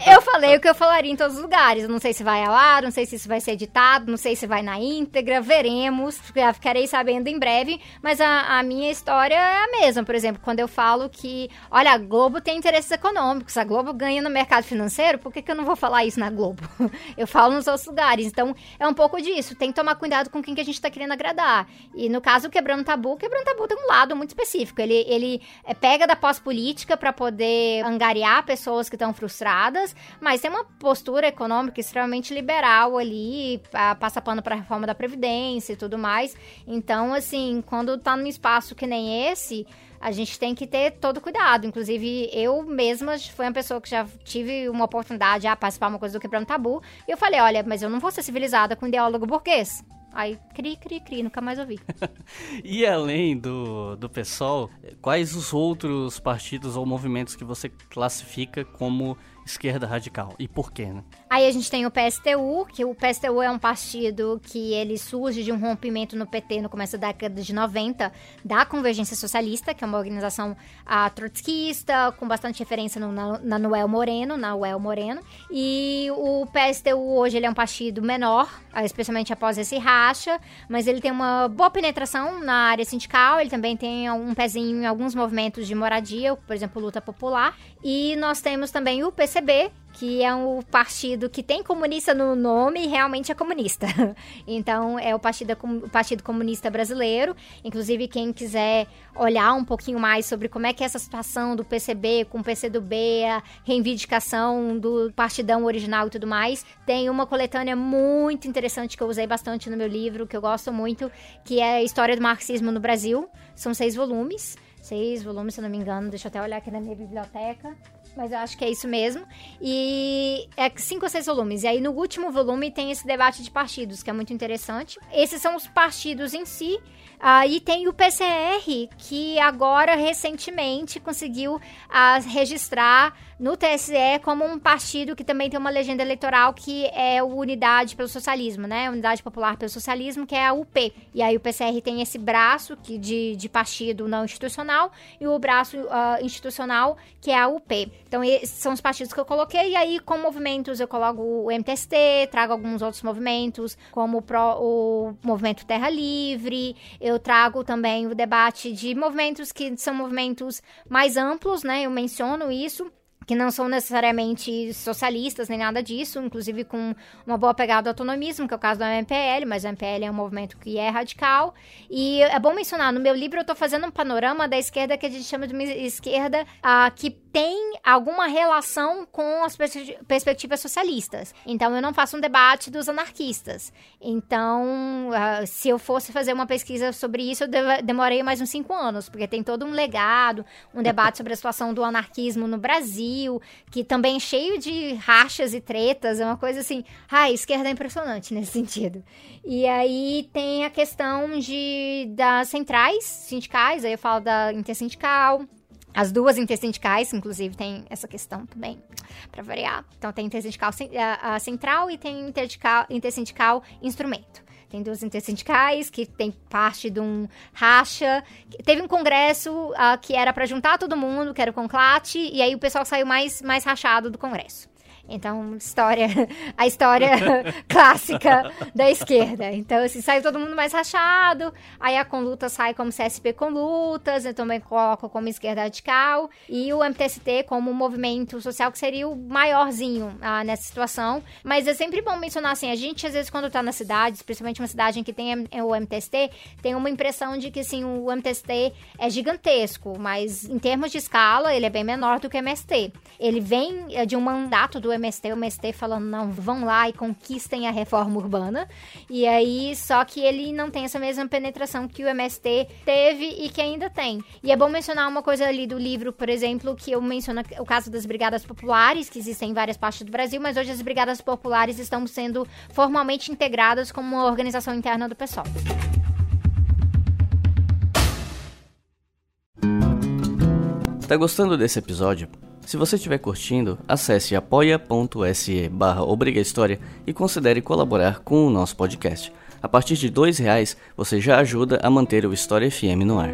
eu falei o que eu falaria em todos os lugares. Eu não sei se vai ao ar, não sei se isso vai ser editado, não sei se vai na íntegra, veremos. Ficarei sabendo em breve. Mas a, a minha história é a mesma. Por exemplo, quando eu falo que, olha, a Globo tem interesses econômicos, a Globo ganha no mercado financeiro, por que, que eu não vou falar isso na Globo? Eu falo nos outros lugares. Então, é um pouco disso. Tem que tomar cuidado com quem que a gente tá querendo agradar. E no caso, quebrando tabu, quebrando tabu tem um lado muito específico. Ele, ele é, pega da pós-política para poder angariar pessoas que estão frustradas, mas tem uma postura econômica extremamente liberal ali, passa pano para a reforma da Previdência e tudo mais. Então, assim, quando tá num espaço que nem esse, a gente tem que ter todo cuidado. Inclusive, eu mesma fui uma pessoa que já tive uma oportunidade de ah, participar uma coisa do Quebrando Tabu. E eu falei, olha, mas eu não vou ser civilizada com ideólogo burguês. Aí, cri, cri, cri, nunca mais ouvi.
e além do, do PSOL, quais os outros partidos ou movimentos que você classifica como esquerda radical. E por quê, né?
Aí a gente tem o PSTU, que o PSTU é um partido que ele surge de um rompimento no PT no começo da década de 90 da Convergência Socialista, que é uma organização a, trotskista, com bastante referência no, na, na Noel Moreno, na Noel Moreno. E o PSTU hoje ele é um partido menor, especialmente após esse racha, mas ele tem uma boa penetração na área sindical, ele também tem um pezinho em alguns movimentos de moradia, por exemplo, luta popular. E nós temos também o PCB, que é um partido que tem comunista no nome e realmente é comunista. Então, é o Partido, o partido Comunista Brasileiro. Inclusive, quem quiser olhar um pouquinho mais sobre como é que é essa situação do PCB com o PCdoB, a reivindicação do partidão original e tudo mais, tem uma coletânea muito interessante que eu usei bastante no meu livro, que eu gosto muito, que é a História do Marxismo no Brasil. São seis volumes seis volumes, se não me engano. Deixa eu até olhar aqui na minha biblioteca mas eu acho que é isso mesmo. E é cinco ou seis volumes. E aí no último volume tem esse debate de partidos, que é muito interessante. Esses são os partidos em si. Uh, e tem o PCR, que agora recentemente conseguiu uh, registrar no TSE como um partido que também tem uma legenda eleitoral que é o Unidade pelo Socialismo, né? Unidade Popular pelo Socialismo, que é a UP. E aí o PCR tem esse braço que de, de partido não institucional e o braço uh, institucional, que é a UP. Então, esses são os partidos que eu coloquei. E aí, com movimentos, eu coloco o MTST, trago alguns outros movimentos, como o, Pro, o Movimento Terra Livre. Eu trago também o debate de movimentos que são movimentos mais amplos, né? Eu menciono isso que não são necessariamente socialistas nem nada disso, inclusive com uma boa pegada ao autonomismo, que é o caso do MPL, mas o MPL é um movimento que é radical. E é bom mencionar, no meu livro eu estou fazendo um panorama da esquerda que a gente chama de esquerda uh, que tem alguma relação com as pers perspectivas socialistas. Então eu não faço um debate dos anarquistas. Então, uh, se eu fosse fazer uma pesquisa sobre isso, eu demorei mais uns cinco anos, porque tem todo um legado, um debate sobre a situação do anarquismo no Brasil que também é cheio de rachas e tretas, é uma coisa assim. Ah, esquerda é impressionante nesse sentido. E aí tem a questão de das centrais sindicais, aí eu falo da intersindical, as duas intersindicais, inclusive, tem essa questão também, para variar. Então, tem intersindical central e tem intersindical instrumento. Tem duas intersindicais que tem parte de um racha. Teve um congresso uh, que era para juntar todo mundo, que era o Conclate, e aí o pessoal saiu mais, mais rachado do congresso. Então, história, a história clássica da esquerda. Então, assim, saiu todo mundo mais rachado, aí a Conluta sai como CSP Conlutas, eu também coloco como esquerda radical, e o MTST como movimento social que seria o maiorzinho ah, nessa situação. Mas é sempre bom mencionar, assim, a gente às vezes quando tá na cidade, especialmente uma cidade em que tem o MTST, tem uma impressão de que, assim, o MTST é gigantesco, mas em termos de escala, ele é bem menor do que o MST. Ele vem eh, de um mandato do MST, o MST falando, não, vão lá e conquistem a reforma urbana. E aí, só que ele não tem essa mesma penetração que o MST teve e que ainda tem. E é bom mencionar uma coisa ali do livro, por exemplo, que eu menciono o caso das brigadas populares, que existem em várias partes do Brasil, mas hoje as brigadas populares estão sendo formalmente integradas como uma organização interna do PSOL.
Tá gostando desse episódio? Se você estiver curtindo, acesse apoia.se barra e considere colaborar com o nosso podcast. A partir de R$ reais você já ajuda a manter o História FM no ar.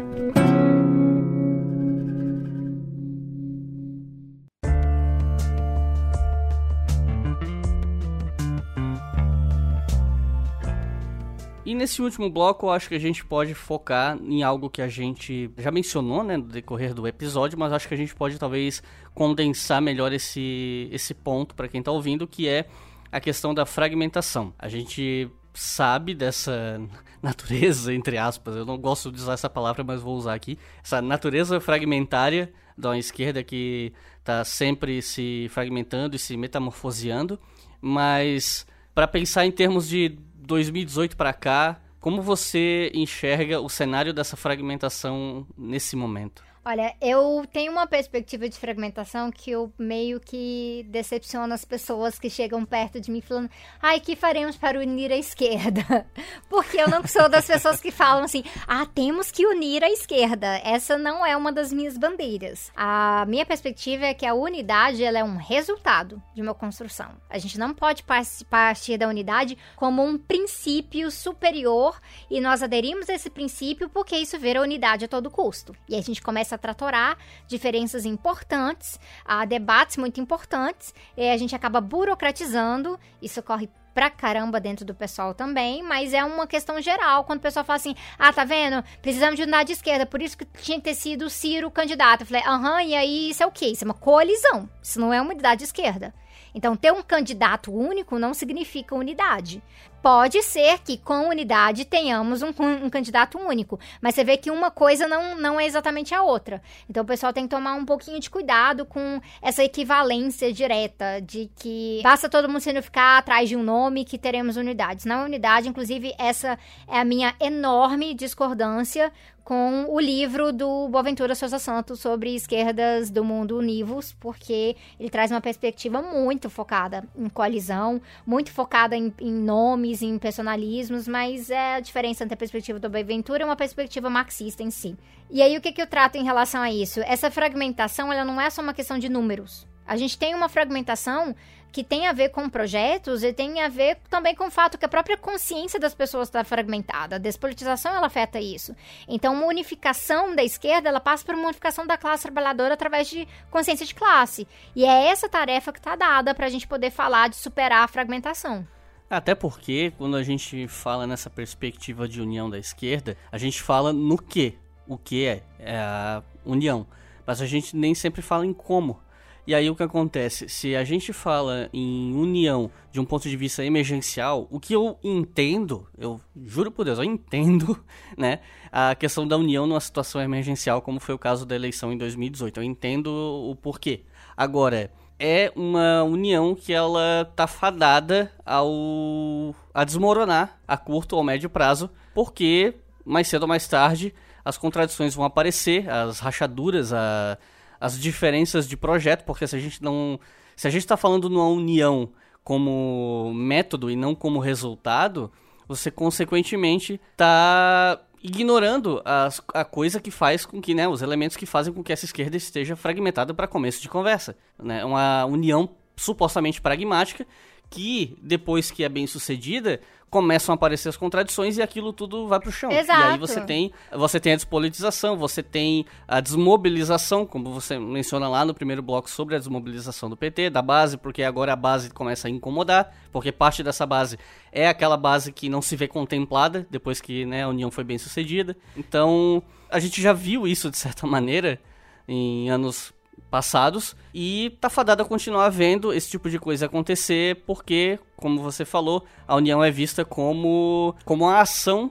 E nesse último bloco, eu acho que a gente pode focar em algo que a gente já mencionou, né, no decorrer do episódio, mas acho que a gente pode talvez condensar melhor esse, esse ponto para quem está ouvindo, que é a questão da fragmentação. A gente sabe dessa natureza, entre aspas, eu não gosto de usar essa palavra, mas vou usar aqui, essa natureza fragmentária da esquerda que está sempre se fragmentando e se metamorfoseando, mas para pensar em termos de 2018 para cá, como você enxerga o cenário dessa fragmentação nesse momento?
Olha, eu tenho uma perspectiva de fragmentação que eu meio que decepciona as pessoas que chegam perto de mim falando, ai, que faremos para unir a esquerda? Porque eu não sou das pessoas que falam assim, ah, temos que unir a esquerda. Essa não é uma das minhas bandeiras. A minha perspectiva é que a unidade ela é um resultado de uma construção. A gente não pode partir da unidade como um princípio superior e nós aderimos a esse princípio porque isso vira unidade a todo custo. E a gente começa começa a tratorar diferenças importantes, a debates muito importantes, e a gente acaba burocratizando, isso ocorre pra caramba dentro do pessoal também, mas é uma questão geral, quando o pessoal fala assim, ah, tá vendo? Precisamos de unidade de esquerda, por isso que tinha que ter sido o Ciro candidato. Eu falei, aham, e aí isso é o quê? Isso é uma coalizão, isso não é uma unidade de esquerda. Então, ter um candidato único não significa unidade. Pode ser que com unidade tenhamos um, um, candidato único, mas você vê que uma coisa não, não é exatamente a outra. Então o pessoal tem que tomar um pouquinho de cuidado com essa equivalência direta de que basta todo mundo se ficar atrás de um nome que teremos unidades. É unidade, inclusive essa é a minha enorme discordância com o livro do Boaventura Souza Santos sobre esquerdas do mundo univos, porque ele traz uma perspectiva muito focada em coalizão, muito focada em, em nomes, em personalismos, mas é a diferença entre a perspectiva do Boaventura e uma perspectiva marxista em si. E aí, o que, que eu trato em relação a isso? Essa fragmentação, ela não é só uma questão de números. A gente tem uma fragmentação que tem a ver com projetos e tem a ver também com o fato que a própria consciência das pessoas está fragmentada. A despolitização ela afeta isso. Então, uma unificação da esquerda ela passa por uma unificação da classe trabalhadora através de consciência de classe. E é essa tarefa que está dada para a gente poder falar de superar a fragmentação.
Até porque, quando a gente fala nessa perspectiva de união da esquerda, a gente fala no que. O que é? É a união. Mas a gente nem sempre fala em como. E aí o que acontece? Se a gente fala em união de um ponto de vista emergencial, o que eu entendo, eu juro por Deus, eu entendo, né, a questão da união numa situação emergencial, como foi o caso da eleição em 2018. Eu entendo o porquê. Agora, é uma união que ela tá fadada ao a desmoronar a curto ou médio prazo, porque mais cedo ou mais tarde as contradições vão aparecer, as rachaduras, a as diferenças de projeto, porque se a gente não. Se a gente está falando numa união como método e não como resultado, você consequentemente está ignorando as, a coisa que faz com que, né, os elementos que fazem com que essa esquerda esteja fragmentada para começo de conversa. Né? Uma união supostamente pragmática que, depois que é bem sucedida, começam a aparecer as contradições e aquilo tudo vai pro chão.
Exato.
E aí você tem, você tem a despolitização, você tem a desmobilização, como você menciona lá no primeiro bloco sobre a desmobilização do PT, da base, porque agora a base começa a incomodar, porque parte dessa base é aquela base que não se vê contemplada depois que né, a união foi bem sucedida. Então, a gente já viu isso de certa maneira em anos passados e tá fadada a continuar vendo esse tipo de coisa acontecer porque, como você falou, a união é vista como como uma ação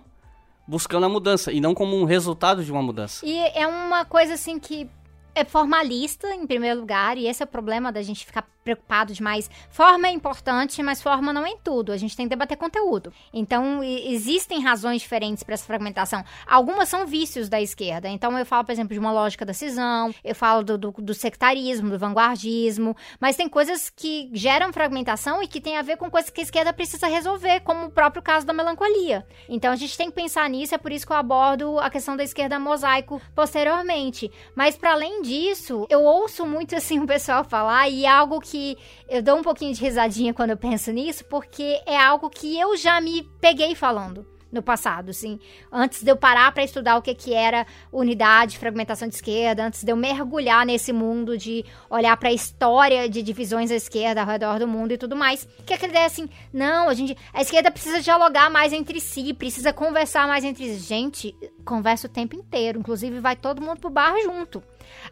buscando a mudança e não como um resultado de uma mudança.
E é uma coisa assim que é formalista, em primeiro lugar, e esse é o problema da gente ficar preocupado demais. Forma é importante, mas forma não é em tudo. A gente tem que debater conteúdo. Então, existem razões diferentes para essa fragmentação. Algumas são vícios da esquerda. Então, eu falo, por exemplo, de uma lógica da cisão, eu falo do, do, do sectarismo, do vanguardismo, mas tem coisas que geram fragmentação e que tem a ver com coisas que a esquerda precisa resolver, como o próprio caso da melancolia. Então, a gente tem que pensar nisso, é por isso que eu abordo a questão da esquerda mosaico posteriormente. Mas, para além disso, eu ouço muito assim o pessoal falar e é algo que eu dou um pouquinho de risadinha quando eu penso nisso, porque é algo que eu já me peguei falando no passado, assim. Antes de eu parar para estudar o que, que era unidade, fragmentação de esquerda, antes de eu mergulhar nesse mundo de olhar para a história de divisões da esquerda ao redor do mundo e tudo mais, que aquela ideia assim, não, a gente, a esquerda precisa dialogar mais entre si, precisa conversar mais entre si. Gente, conversa o tempo inteiro, inclusive vai todo mundo pro bar junto.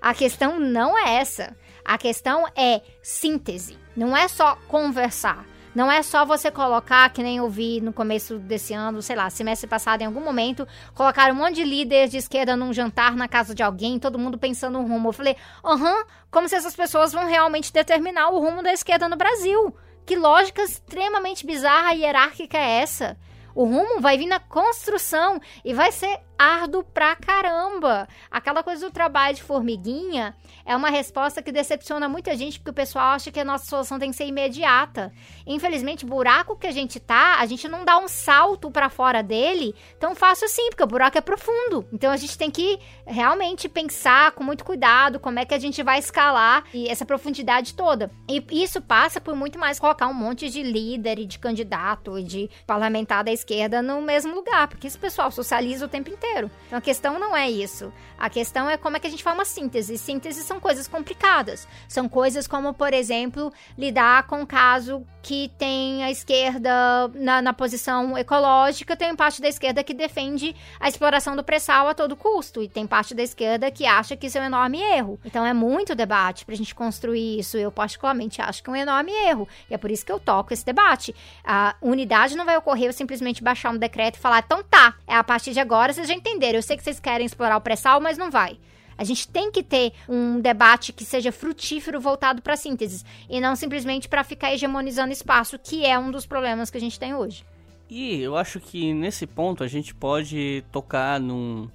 A questão não é essa. A questão é síntese. Não é só conversar. Não é só você colocar, que nem eu vi no começo desse ano, sei lá, semestre passado, em algum momento, colocar um monte de líderes de esquerda num jantar na casa de alguém, todo mundo pensando no rumo. Eu falei, aham, uhum, como se essas pessoas vão realmente determinar o rumo da esquerda no Brasil. Que lógica extremamente bizarra e hierárquica é essa? O rumo vai vir na construção e vai ser árduo pra caramba. Aquela coisa do trabalho de formiguinha é uma resposta que decepciona muita gente, porque o pessoal acha que a nossa solução tem que ser imediata. Infelizmente, buraco que a gente tá, a gente não dá um salto para fora dele tão fácil assim, porque o buraco é profundo. Então a gente tem que realmente pensar com muito cuidado como é que a gente vai escalar essa profundidade toda. E isso passa por muito mais colocar um monte de líder e de candidato e de parlamentar da esquerda no mesmo lugar, porque esse pessoal socializa o tempo inteiro inteiro. Então a questão não é isso. A questão é como é que a gente faz uma síntese. Síntese são coisas complicadas. São coisas como, por exemplo, lidar com um caso que tem a esquerda na, na posição ecológica, tem parte da esquerda que defende a exploração do pré-sal a todo custo, e tem parte da esquerda que acha que isso é um enorme erro. Então é muito debate pra gente construir isso. Eu, particularmente, acho que é um enorme erro. E é por isso que eu toco esse debate. A unidade não vai ocorrer eu simplesmente baixar um decreto e falar, então tá, é a partir de agora vocês já entenderam. Eu sei que vocês querem explorar o pré-sal, mas não vai. A gente tem que ter um debate que seja frutífero voltado para síntese e não simplesmente para ficar hegemonizando espaço, que é um dos problemas que a gente tem hoje.
E eu acho que nesse ponto a gente pode tocar num.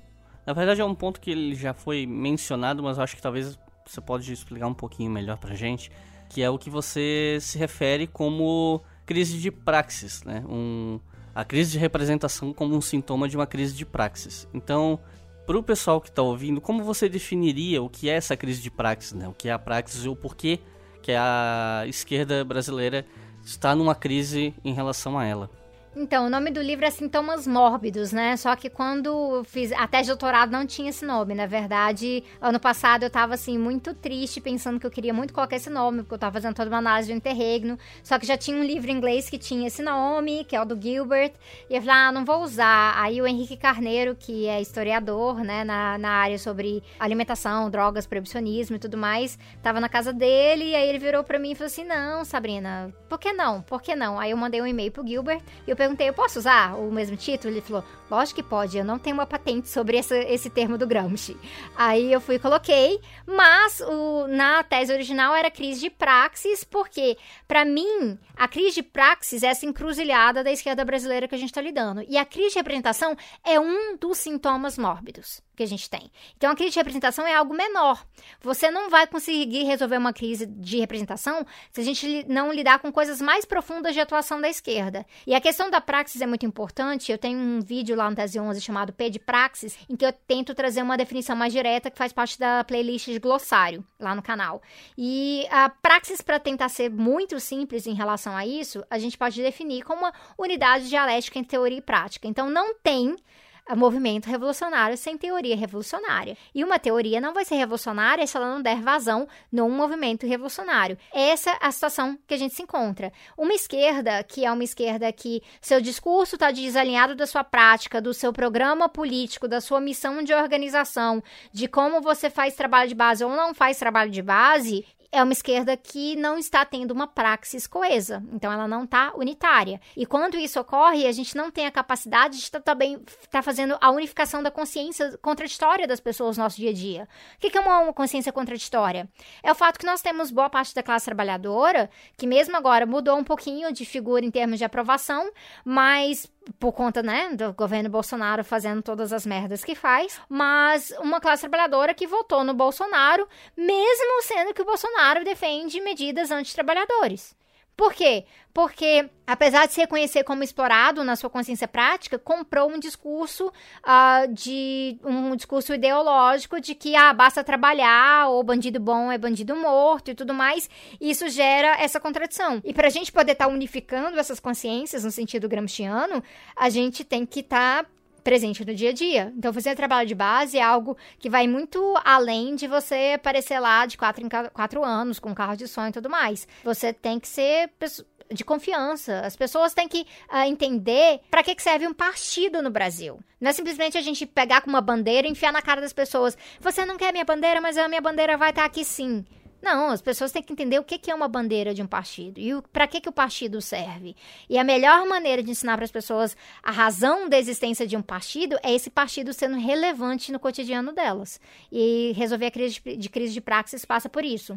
Na verdade é um ponto que ele já foi mencionado, mas eu acho que talvez você pode explicar um pouquinho melhor pra gente, que é o que você se refere como crise de praxis, né? Um, a crise de representação como um sintoma de uma crise de praxis. Então, para o pessoal que está ouvindo, como você definiria o que é essa crise de praxis, né? O que é a praxis e o porquê que a esquerda brasileira está numa crise em relação a ela.
Então, o nome do livro é Sintomas Mórbidos, né? Só que quando fiz a tese de doutorado não tinha esse nome. Na verdade, ano passado eu tava assim, muito triste, pensando que eu queria muito colocar esse nome, porque eu tava fazendo toda uma análise do interregno. Só que já tinha um livro em inglês que tinha esse nome, que é o do Gilbert. E eu falei, ah, não vou usar. Aí o Henrique Carneiro, que é historiador, né, na, na área sobre alimentação, drogas, proibicionismo e tudo mais, tava na casa dele. E aí ele virou pra mim e falou assim: não, Sabrina, por que não? Por que não? Aí eu mandei um e-mail pro Gilbert e eu perguntei, eu posso usar o mesmo título? Ele falou, lógico que pode, eu não tenho uma patente sobre essa, esse termo do Gramsci. Aí eu fui e coloquei, mas o, na tese original era crise de praxis, porque, para mim, a crise de praxis é essa encruzilhada da esquerda brasileira que a gente está lidando. E a crise de representação é um dos sintomas mórbidos que a gente tem. Então, a crise de representação é algo menor. Você não vai conseguir resolver uma crise de representação se a gente não lidar com coisas mais profundas de atuação da esquerda. E a questão da praxis é muito importante. Eu tenho um vídeo lá no Tese 11 chamado P de Praxis, em que eu tento trazer uma definição mais direta que faz parte da playlist de glossário lá no canal. E a praxis, para tentar ser muito simples em relação a isso, a gente pode definir como uma unidade dialética entre teoria e prática. Então, não tem movimento revolucionário sem teoria revolucionária. E uma teoria não vai ser revolucionária se ela não der vazão num movimento revolucionário. Essa é a situação que a gente se encontra. Uma esquerda, que é uma esquerda que seu discurso está desalinhado da sua prática, do seu programa político, da sua missão de organização, de como você faz trabalho de base ou não faz trabalho de base, é uma esquerda que não está tendo uma praxis coesa, então ela não está unitária. E quando isso ocorre, a gente não tem a capacidade de estar tá também tá fazendo a unificação da consciência contraditória das pessoas no nosso dia a dia. O que é uma consciência contraditória? É o fato que nós temos boa parte da classe trabalhadora que mesmo agora mudou um pouquinho de figura em termos de aprovação, mas por conta, né, do governo Bolsonaro fazendo todas as merdas que faz, mas uma classe trabalhadora que votou no Bolsonaro, mesmo sendo que o Bolsonaro defende medidas antitrabalhadores. Por quê? Porque, apesar de se reconhecer como explorado na sua consciência prática, comprou um discurso uh, de um discurso ideológico de que ah, basta trabalhar, ou bandido bom é bandido morto e tudo mais. E isso gera essa contradição. E para a gente poder estar tá unificando essas consciências no sentido gramsciano, a gente tem que estar tá presente no dia a dia. Então, fazer trabalho de base é algo que vai muito além de você aparecer lá de quatro em quatro anos, com carro de sonho e tudo mais. Você tem que ser de confiança. As pessoas têm que uh, entender para que, que serve um partido no Brasil. Não é simplesmente a gente pegar com uma bandeira e enfiar na cara das pessoas. Você não quer minha bandeira, mas a minha bandeira vai estar aqui sim. Não, as pessoas têm que entender o que é uma bandeira de um partido e para que, que o partido serve. E a melhor maneira de ensinar para as pessoas a razão da existência de um partido é esse partido sendo relevante no cotidiano delas. E resolver a crise de, de crise de praxis passa por isso.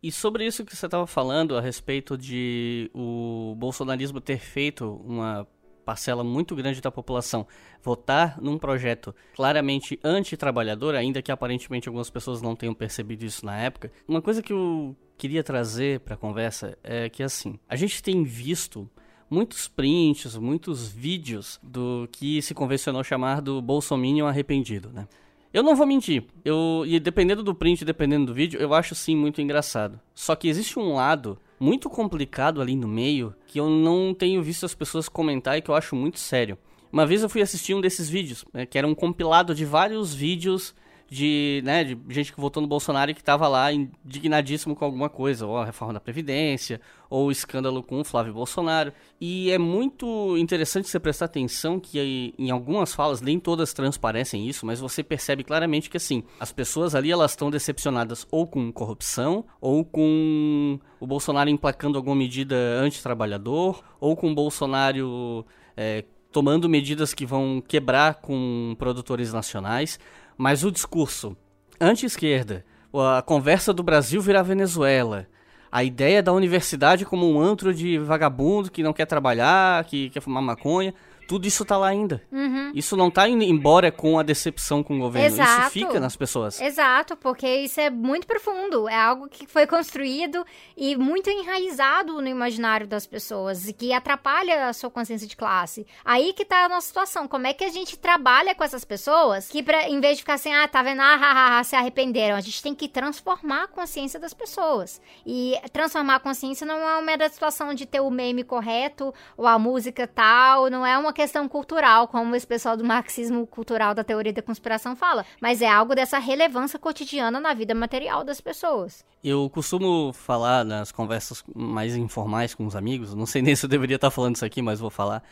E sobre isso que você estava falando a respeito de o bolsonarismo ter feito uma parcela muito grande da população votar num projeto claramente anti-trabalhador, ainda que aparentemente algumas pessoas não tenham percebido isso na época, uma coisa que eu queria trazer para a conversa é que assim, a gente tem visto muitos prints, muitos vídeos do que se convencionou chamar do Bolsominion arrependido, né? Eu não vou mentir, eu, e dependendo do print, dependendo do vídeo, eu acho sim muito engraçado. Só que existe um lado muito complicado ali no meio que eu não tenho visto as pessoas comentar e que eu acho muito sério. Uma vez eu fui assistir um desses vídeos, né, que era um compilado de vários vídeos de, né, de gente que votou no Bolsonaro e que estava lá indignadíssimo com alguma coisa, ou a reforma da Previdência, ou o escândalo com o Flávio Bolsonaro. E é muito interessante você prestar atenção que em algumas falas, nem todas transparecem isso, mas você percebe claramente que assim, as pessoas ali elas estão decepcionadas ou com corrupção, ou com o Bolsonaro emplacando alguma medida anti-trabalhador, ou com o Bolsonaro é, tomando medidas que vão quebrar com produtores nacionais. Mas o discurso anti-esquerda, a conversa do Brasil virar Venezuela, a ideia da universidade como um antro de vagabundo que não quer trabalhar, que quer fumar maconha, tudo isso tá lá ainda.
Uhum.
Isso não tá indo embora com a decepção com o governo.
Exato.
Isso fica nas pessoas.
Exato, porque isso é muito profundo. É algo que foi construído e muito enraizado no imaginário das pessoas e que atrapalha a sua consciência de classe. Aí que tá a nossa situação. Como é que a gente trabalha com essas pessoas que, pra, em vez de ficar assim, ah, tá vendo, ah, ah, ah, se arrependeram, a gente tem que transformar a consciência das pessoas. E transformar a consciência não é uma mera situação de ter o meme correto ou a música tal, não é uma questão cultural, como esse pessoal do marxismo cultural da teoria da conspiração fala, mas é algo dessa relevância cotidiana na vida material das pessoas.
Eu costumo falar nas conversas mais informais com os amigos, não sei nem se eu deveria estar falando isso aqui, mas vou falar.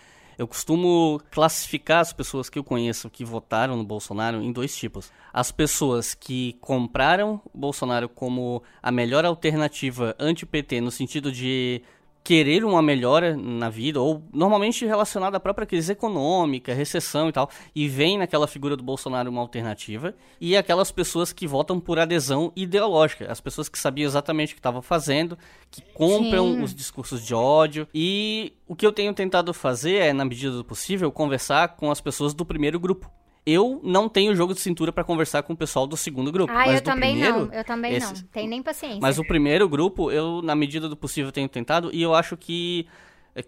Eu costumo classificar as pessoas que eu conheço que votaram no Bolsonaro em dois tipos. As pessoas que compraram o Bolsonaro como a melhor alternativa anti-PT, no sentido de querer uma melhora na vida, ou normalmente relacionada à própria crise econômica, recessão e tal, e vem naquela figura do Bolsonaro uma alternativa, e aquelas pessoas que votam por adesão ideológica, as pessoas que sabiam exatamente o que estavam fazendo, que compram
Sim.
os discursos de ódio, e o que eu tenho tentado fazer é, na medida do possível, conversar com as pessoas do primeiro grupo. Eu não tenho jogo de cintura para conversar com o pessoal do segundo grupo.
Ah,
mas
eu
do
também
primeiro,
não. Eu também
esse-
não. Tem nem paciência.
mas o primeiro grupo, eu, na medida do possível, tenho tentado, e eu acho que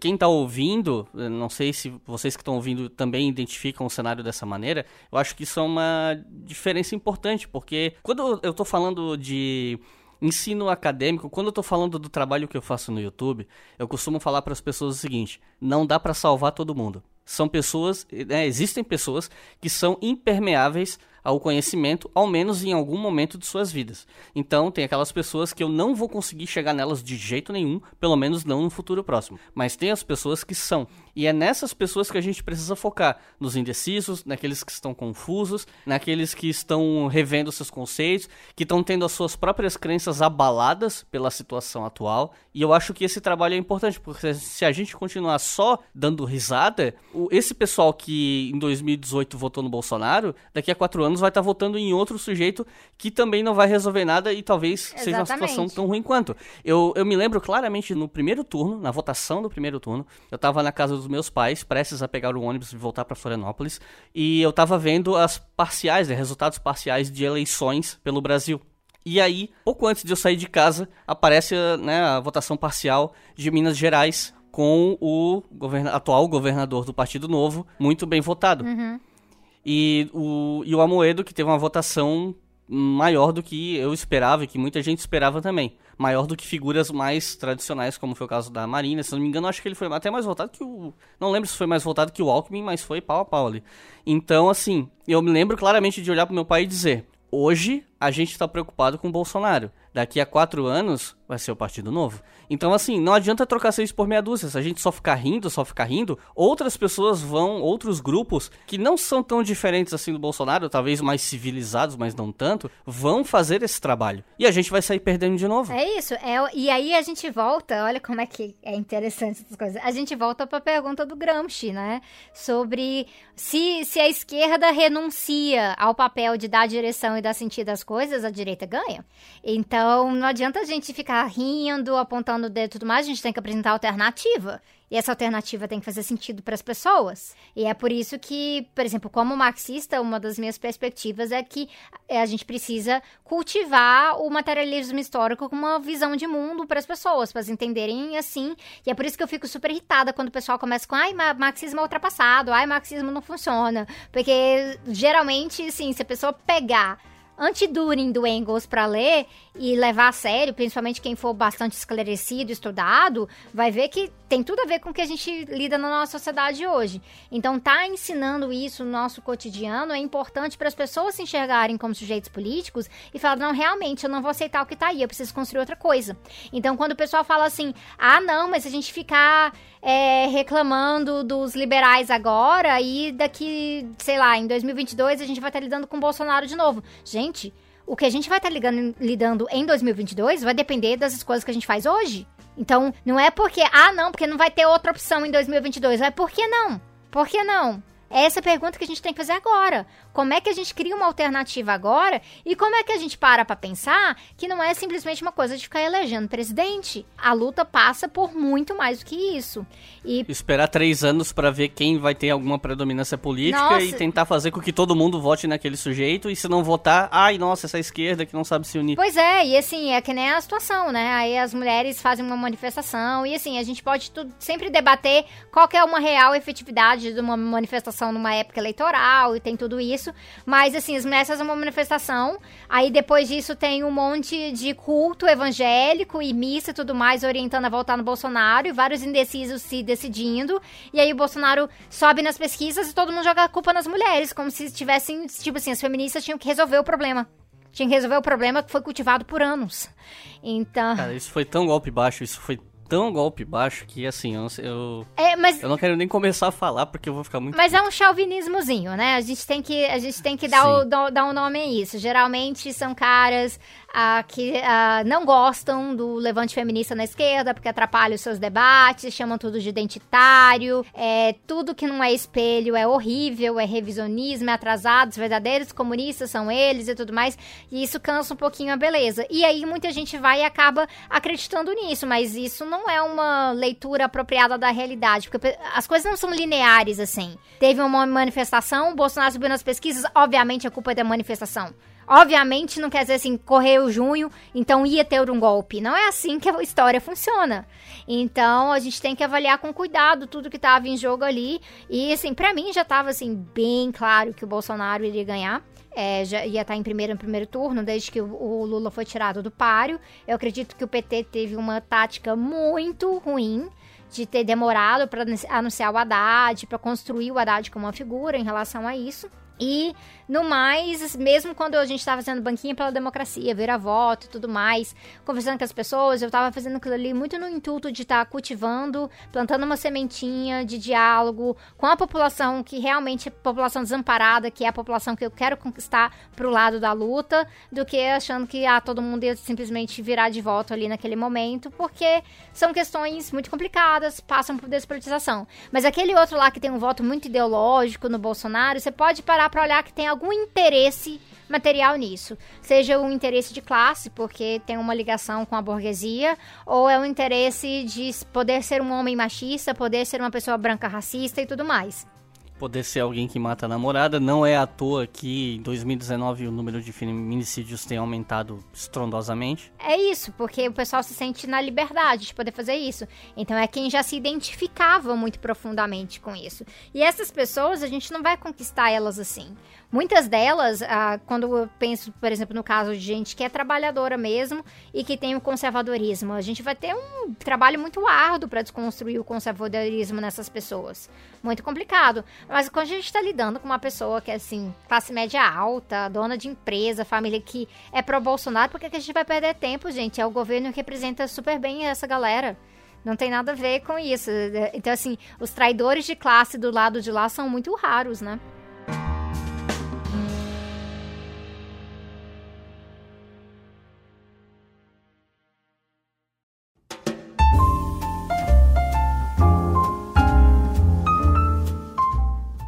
quem tá ouvindo, eh, não sei se vocês que estão ouvindo também identificam o cenário dessa maneira, eu acho que isso é uma diferença importante, porque quando eu tô falando de ensino acadêmico, quando eu tô falando do trabalho que eu faço no YouTube, eu costumo falar para as pessoas o seguinte: não dá para salvar todo mundo. São pessoas, né, existem pessoas que são impermeáveis ao conhecimento, ao menos em algum momento de suas vidas. Então, tem aquelas pessoas que eu não vou conseguir chegar nelas de jeito nenhum, pelo menos não no futuro próximo. Mas tem as pessoas que são. E é nessas pessoas que a gente precisa focar, nos indecisos, naqueles que estão confusos, naqueles que estão revendo seus conceitos, que estão tendo as suas próprias crenças abaladas pela situação atual. E eu acho que esse trabalho é importante, porque se a gente continuar só dando risada, esse pessoal que em 2018 votou no Bolsonaro, daqui a quatro anos vai estar votando em outro sujeito que também não vai resolver nada e talvez seja uma situação
Exatamente.
tão ruim quanto. Eu, eu me lembro claramente no primeiro turno, na votação do primeiro turno, eu tava na casa dos meus pais, prestes a pegar o ônibus e voltar para Florianópolis, e eu tava vendo as parciais, né, resultados parciais de eleições pelo Brasil. E aí, pouco antes de eu sair de casa, aparece né, a votação parcial de Minas Gerais com o governa- atual governador do Partido Novo, muito bem votado. E o, e o Amoedo, que teve uma votação maior do que eu esperava e que muita gente esperava também. Maior do que figuras mais tradicionais, como foi o caso da Marina. Se não me engano, acho que ele foi até mais votado que o. Não lembro se foi mais votado que o Alckmin, mas foi pau a pau ali. Então, assim, eu me lembro claramente de olhar pro meu pai e dizer: hoje a gente tá preocupado com o Bolsonaro. Daqui a quatro anos vai ser o Partido Novo. Então, assim, não adianta trocar seis por meia dúzia. Se a gente só ficar rindo, só ficar rindo, outras pessoas vão, outros grupos que não são tão diferentes assim do Bolsonaro, talvez mais civilizados, mas não tanto, vão fazer esse trabalho. E a gente vai sair perdendo de novo.
É isso. É, e aí a gente volta, olha como é que é interessante essas coisas. A gente volta para a pergunta do Gramsci, né? Sobre se, se a esquerda renuncia ao papel de dar direção e dar sentido às coisas, a direita ganha. Então não adianta a gente ficar rindo, apontando o dedo e tudo mais, a gente tem que apresentar alternativa. E essa alternativa tem que fazer sentido para as pessoas. E é por isso que, por exemplo, como marxista, uma das minhas perspectivas é que eh, a gente precisa cultivar o materialismo histórico com uma visão de mundo para as pessoas, para elas entenderem assim. E é por isso que eu fico super irritada quando o pessoal começa com ai, ma- marxismo é ultrapassado, ai, marxismo não funciona. Porque geralmente, assim, se a pessoa pegar anti-During do Engels para ler e levar a sério, principalmente quem for bastante esclarecido, estudado, vai ver que tem tudo a ver com o que a gente lida na nossa sociedade hoje. Então, tá ensinando isso no nosso cotidiano é importante para as pessoas se enxergarem como sujeitos políticos e falar: não, realmente, eu não vou aceitar o que tá aí, eu preciso construir outra coisa. Então, quando o pessoal fala assim: ah, não, mas se a gente ficar é, reclamando dos liberais agora e daqui, sei lá, em 2022 a gente vai estar lidando com o Bolsonaro de novo. Gente, o que a gente vai estar ligando- lidando em 2022 vai depender das escolhas que a gente faz hoje. Então, não é porque, ah, não, porque não vai ter outra opção em 2022. É por que não? Por que não? É essa pergunta que a gente tem que fazer agora. Como é que a gente cria uma alternativa agora? E como é que a gente para pra pensar que não é simplesmente uma coisa de ficar elegendo presidente? A luta passa por muito mais do que isso. E
Esperar três anos pra ver quem vai ter alguma predominância política
Nossa.
e tentar fazer com que todo mundo vote naquele sujeito. E se não votar, ai, nossa, essa esquerda que não sabe se unir.
Pois é, e assim, é que nem a situação, né? Aí as mulheres fazem uma manifestação e assim, a gente pode tudo, sempre debater qual que é uma real efetividade de uma manifestação numa época eleitoral e tem tudo isso. Mas assim, as mulheres fazem uma manifestação, aí depois disso tem um monte de culto evangélico e missa e tudo mais orientando a votar no Bolsonaro e vários indecisos se decidindo. E aí o Bolsonaro sobe nas pesquisas e todo mundo joga a culpa nas mulheres, como se tivessem, tipo assim, as feministas tinham que resolver o problema. Tinha que resolver o problema que foi cultivado por anos. Então.
Cara, isso foi tão golpe baixo, isso foi tão golpe baixo que assim, eu, eu,
É, mas
eu não quero nem começar a falar porque eu vou ficar muito.
Mas é um chauvinismozinho, né? A gente tem que, a gente tem que dar, o,
Sim.
dar um nome a isso. Geralmente são caras que não gostam do levante feminista na esquerda, porque atrapalha os seus debates, chamam tudo de identitário. É, tudo que não é espelho é horrível, é revisionismo, é atrasado. Os verdadeiros comunistas são eles e tudo mais. E isso cansa um pouquinho a beleza. E aí muita gente vai e acaba acreditando nisso, mas isso não é uma leitura apropriada da realidade, porque as coisas não são lineares assim. Teve uma manifestação, Bolsonaro subiu nas pesquisas, obviamente a culpa é da manifestação. Obviamente não quer dizer assim, correu junho, então ia ter um golpe. Não é assim que a história funciona. Então a gente tem que avaliar com cuidado tudo que estava em jogo ali. E assim, pra mim já tava assim, bem claro que o Bolsonaro iria ganhar. É, já ia estar em primeiro no primeiro turno, desde que o, o Lula foi tirado do páreo. Eu acredito que o PT teve uma tática muito ruim de ter demorado para anunciar o Haddad, para construir o Haddad como uma figura em relação a isso. E, no mais, mesmo quando a gente estava fazendo banquinha pela democracia, vira voto e tudo mais, conversando com as pessoas, eu estava fazendo aquilo ali muito no intuito de estar cultivando, plantando uma sementinha de diálogo com a população que realmente é população desamparada, que é a população que eu quero conquistar pro lado da luta, do que achando que ah, todo mundo ia simplesmente virar de voto ali naquele momento, porque são questões muito complicadas, passam por despolitização. Mas aquele outro lá que tem um voto muito ideológico no Bolsonaro, você pode parar pra olhar que tem algum interesse material nisso. Seja um interesse de classe, porque tem uma ligação com a burguesia, ou é um interesse de poder ser um homem machista, poder ser uma pessoa branca racista e tudo mais.
Poder ser alguém que mata a namorada. Não é à toa que em 2019 o número de feminicídios tem aumentado estrondosamente.
É isso, porque o pessoal se sente na liberdade de poder fazer isso. Então é quem já se identificava muito profundamente com isso. E essas pessoas, a gente não vai conquistar elas assim. Muitas delas, ah, quando eu penso, por exemplo, no caso de gente que é trabalhadora mesmo e que tem o conservadorismo, a gente vai ter um trabalho muito árduo para desconstruir o conservadorismo nessas pessoas. Muito complicado. Mas quando a gente está lidando com uma pessoa que é assim, classe média alta, dona de empresa, família que é pró-Bolsonaro, por que a gente vai perder tempo, gente? É o governo que representa super bem essa galera. Não tem nada a ver com isso. Então, assim, os traidores de classe do lado de lá são muito raros, né?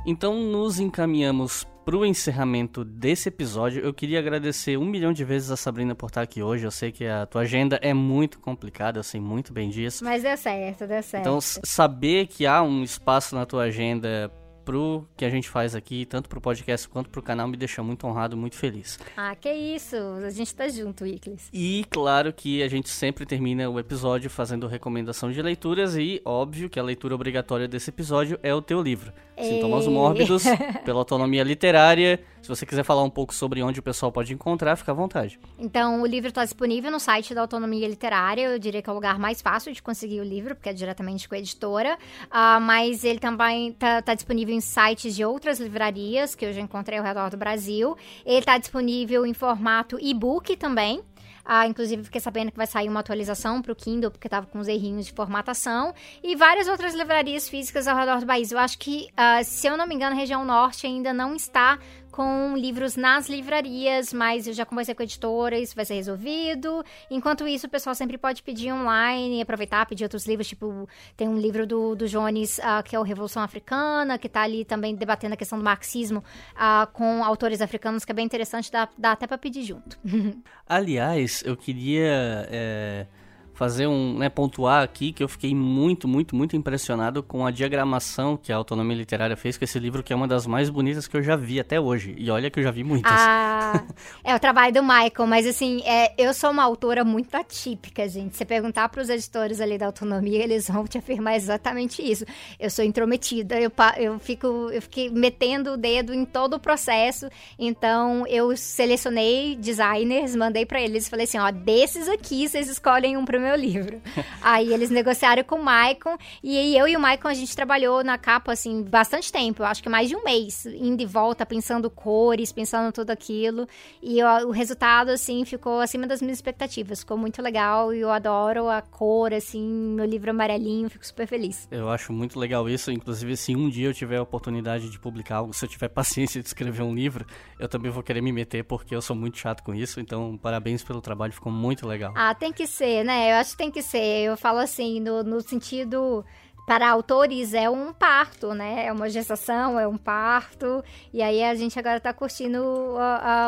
Então nos encaminhamos pro encerramento desse episódio. Eu queria agradecer um milhão de vezes a Sabrina por estar aqui hoje. Eu sei que a tua agenda é muito complicada, eu sei muito bem disso.
Mas deu certo, deu certo.
Então, saber que há um espaço na tua agenda pro que a gente faz aqui, tanto pro podcast quanto pro canal, me deixa muito honrado, muito feliz.
Ah, que isso. A gente tá junto, Iclis.
E claro que a gente sempre termina o episódio fazendo recomendação de leituras e óbvio que a leitura obrigatória desse episódio é o teu livro. Sintomas
Ei.
Mórbidos, pela autonomia literária. Se você quiser falar um pouco sobre onde o pessoal pode encontrar, fica à vontade.
Então, o livro está disponível no site da Autonomia Literária. Eu diria que é o lugar mais fácil de conseguir o livro, porque é diretamente com a editora. Ah, mas ele também está disponível em sites de outras livrarias, que eu já encontrei ao redor do Brasil. Ele está disponível em formato e-book também. Ah, inclusive, fiquei sabendo que vai sair uma atualização para o Kindle, porque estava com uns errinhos de formatação. E várias outras livrarias físicas ao redor do país. Eu acho que, ah, se eu não me engano, a região norte ainda não está com livros nas livrarias, mas eu já conversei com a editora, isso vai ser resolvido. Enquanto isso, o pessoal sempre pode pedir online, aproveitar, pedir outros livros, tipo, tem um livro do, do Jones, uh, que é o Revolução Africana, que tá ali também debatendo a questão do marxismo uh, com autores africanos, que é bem interessante, dá, dá até pra pedir junto.
Aliás, eu queria... É fazer um, né, pontuar aqui que eu fiquei muito, muito, muito impressionado com a diagramação que a Autonomia Literária fez com esse livro, que é uma das mais bonitas que eu já vi até hoje. E olha que eu já vi muitas.
Ah, é o trabalho do Michael, mas assim, é, eu sou uma autora muito atípica, gente. Se perguntar para os editores ali da Autonomia, eles vão te afirmar exatamente isso. Eu sou intrometida, eu, eu fico, eu fiquei metendo o dedo em todo o processo. Então, eu selecionei designers, mandei para eles, falei assim, ó, desses aqui, vocês escolhem um para meu livro. aí eles negociaram com o Maicon, e eu e o Maicon a gente trabalhou na capa, assim, bastante tempo, eu acho que mais de um mês, indo e volta, pensando cores, pensando tudo aquilo, e eu, o resultado, assim, ficou acima das minhas expectativas, ficou muito legal, e eu adoro a cor, assim, meu livro amarelinho, fico super feliz.
Eu acho muito legal isso, inclusive se um dia eu tiver a oportunidade de publicar algo, se eu tiver paciência de escrever um livro, eu também vou querer me meter, porque eu sou muito chato com isso, então parabéns pelo trabalho, ficou muito legal.
Ah, tem que ser, né? Eu acho que tem que ser. Eu falo assim, no, no sentido para autores é um parto, né? É uma gestação, é um parto. E aí a gente agora tá curtindo o,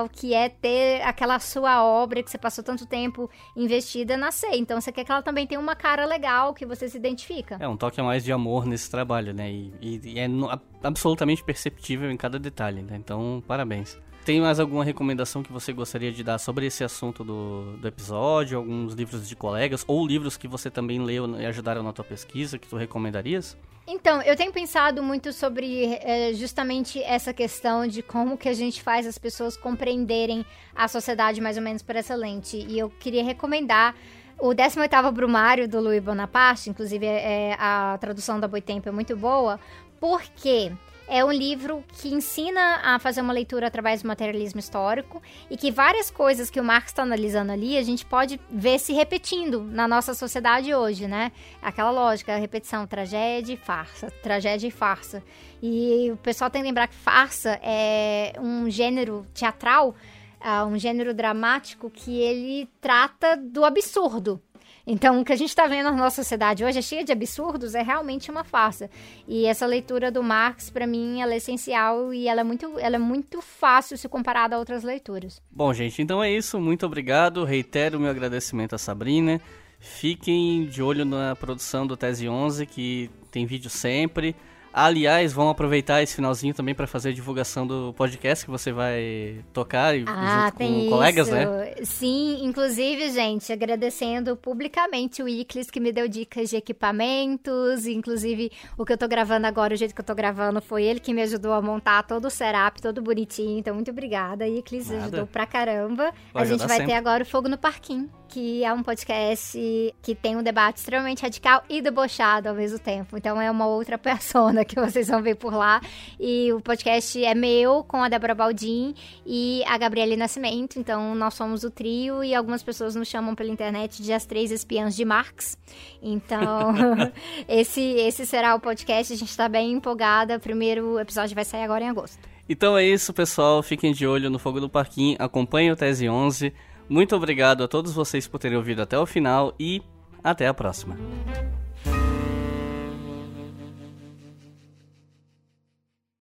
o que é ter aquela sua obra que você passou tanto tempo investida nascer. Então você quer que ela também tenha uma cara legal, que você se identifica.
É um toque a mais de amor nesse trabalho, né? E, e, e é no, absolutamente perceptível em cada detalhe, né? Então, parabéns. Tem mais alguma recomendação que você gostaria de dar sobre esse assunto do, do episódio? Alguns livros de colegas? Ou livros que você também leu e ajudaram na tua pesquisa que tu recomendarias?
Então, eu tenho pensado muito sobre é, justamente essa questão de como que a gente faz as pessoas compreenderem a sociedade mais ou menos por essa lente. E eu queria recomendar o 18º Brumário, do Louis Bonaparte, inclusive é, a tradução da Boitempo é muito boa, porque é um livro que ensina a fazer uma leitura através do materialismo histórico e que várias coisas que o Marx está analisando ali a gente pode ver se repetindo na nossa sociedade hoje, né? Aquela lógica, repetição, tragédia e farsa, tragédia e farsa. E o pessoal tem que lembrar que farsa é um gênero teatral, uh, um gênero dramático que ele trata do absurdo. Então, o que a gente está vendo na nossa sociedade hoje é cheia de absurdos, é realmente uma farsa. E essa leitura do Marx, para mim, ela é essencial e ela é, muito, ela é muito fácil se comparada a outras leituras.
Bom, gente, então é isso. Muito obrigado. Reitero o meu agradecimento a Sabrina. Fiquem de olho na produção do Tese 11, que tem vídeo sempre. Aliás, vamos aproveitar esse finalzinho também para fazer a divulgação do podcast que você vai tocar ah, junto com isso. colegas, né?
Sim, inclusive, gente, agradecendo publicamente o Iclis que me deu dicas de equipamentos, inclusive o que eu tô gravando agora, o jeito que eu tô gravando, foi ele que me ajudou a montar todo o setup, todo bonitinho. Então, muito obrigada, Iclis, ajudou pra caramba. Pode a gente vai sempre. ter agora o Fogo no Parquinho que é um podcast que tem um debate extremamente radical e debochado ao mesmo tempo. Então é uma outra persona que vocês vão ver por lá. E o podcast é meu, com a Débora Baldin e a Gabriele Nascimento. Então nós somos o trio e algumas pessoas nos chamam pela internet de as três espiãs de Marx. Então esse, esse será o podcast. A gente está bem empolgada. O primeiro episódio vai sair agora em agosto.
Então é isso, pessoal. Fiquem de olho no Fogo do Parquinho. Acompanhem o Tese 11. Muito obrigado a todos vocês por terem ouvido até o final e até a próxima.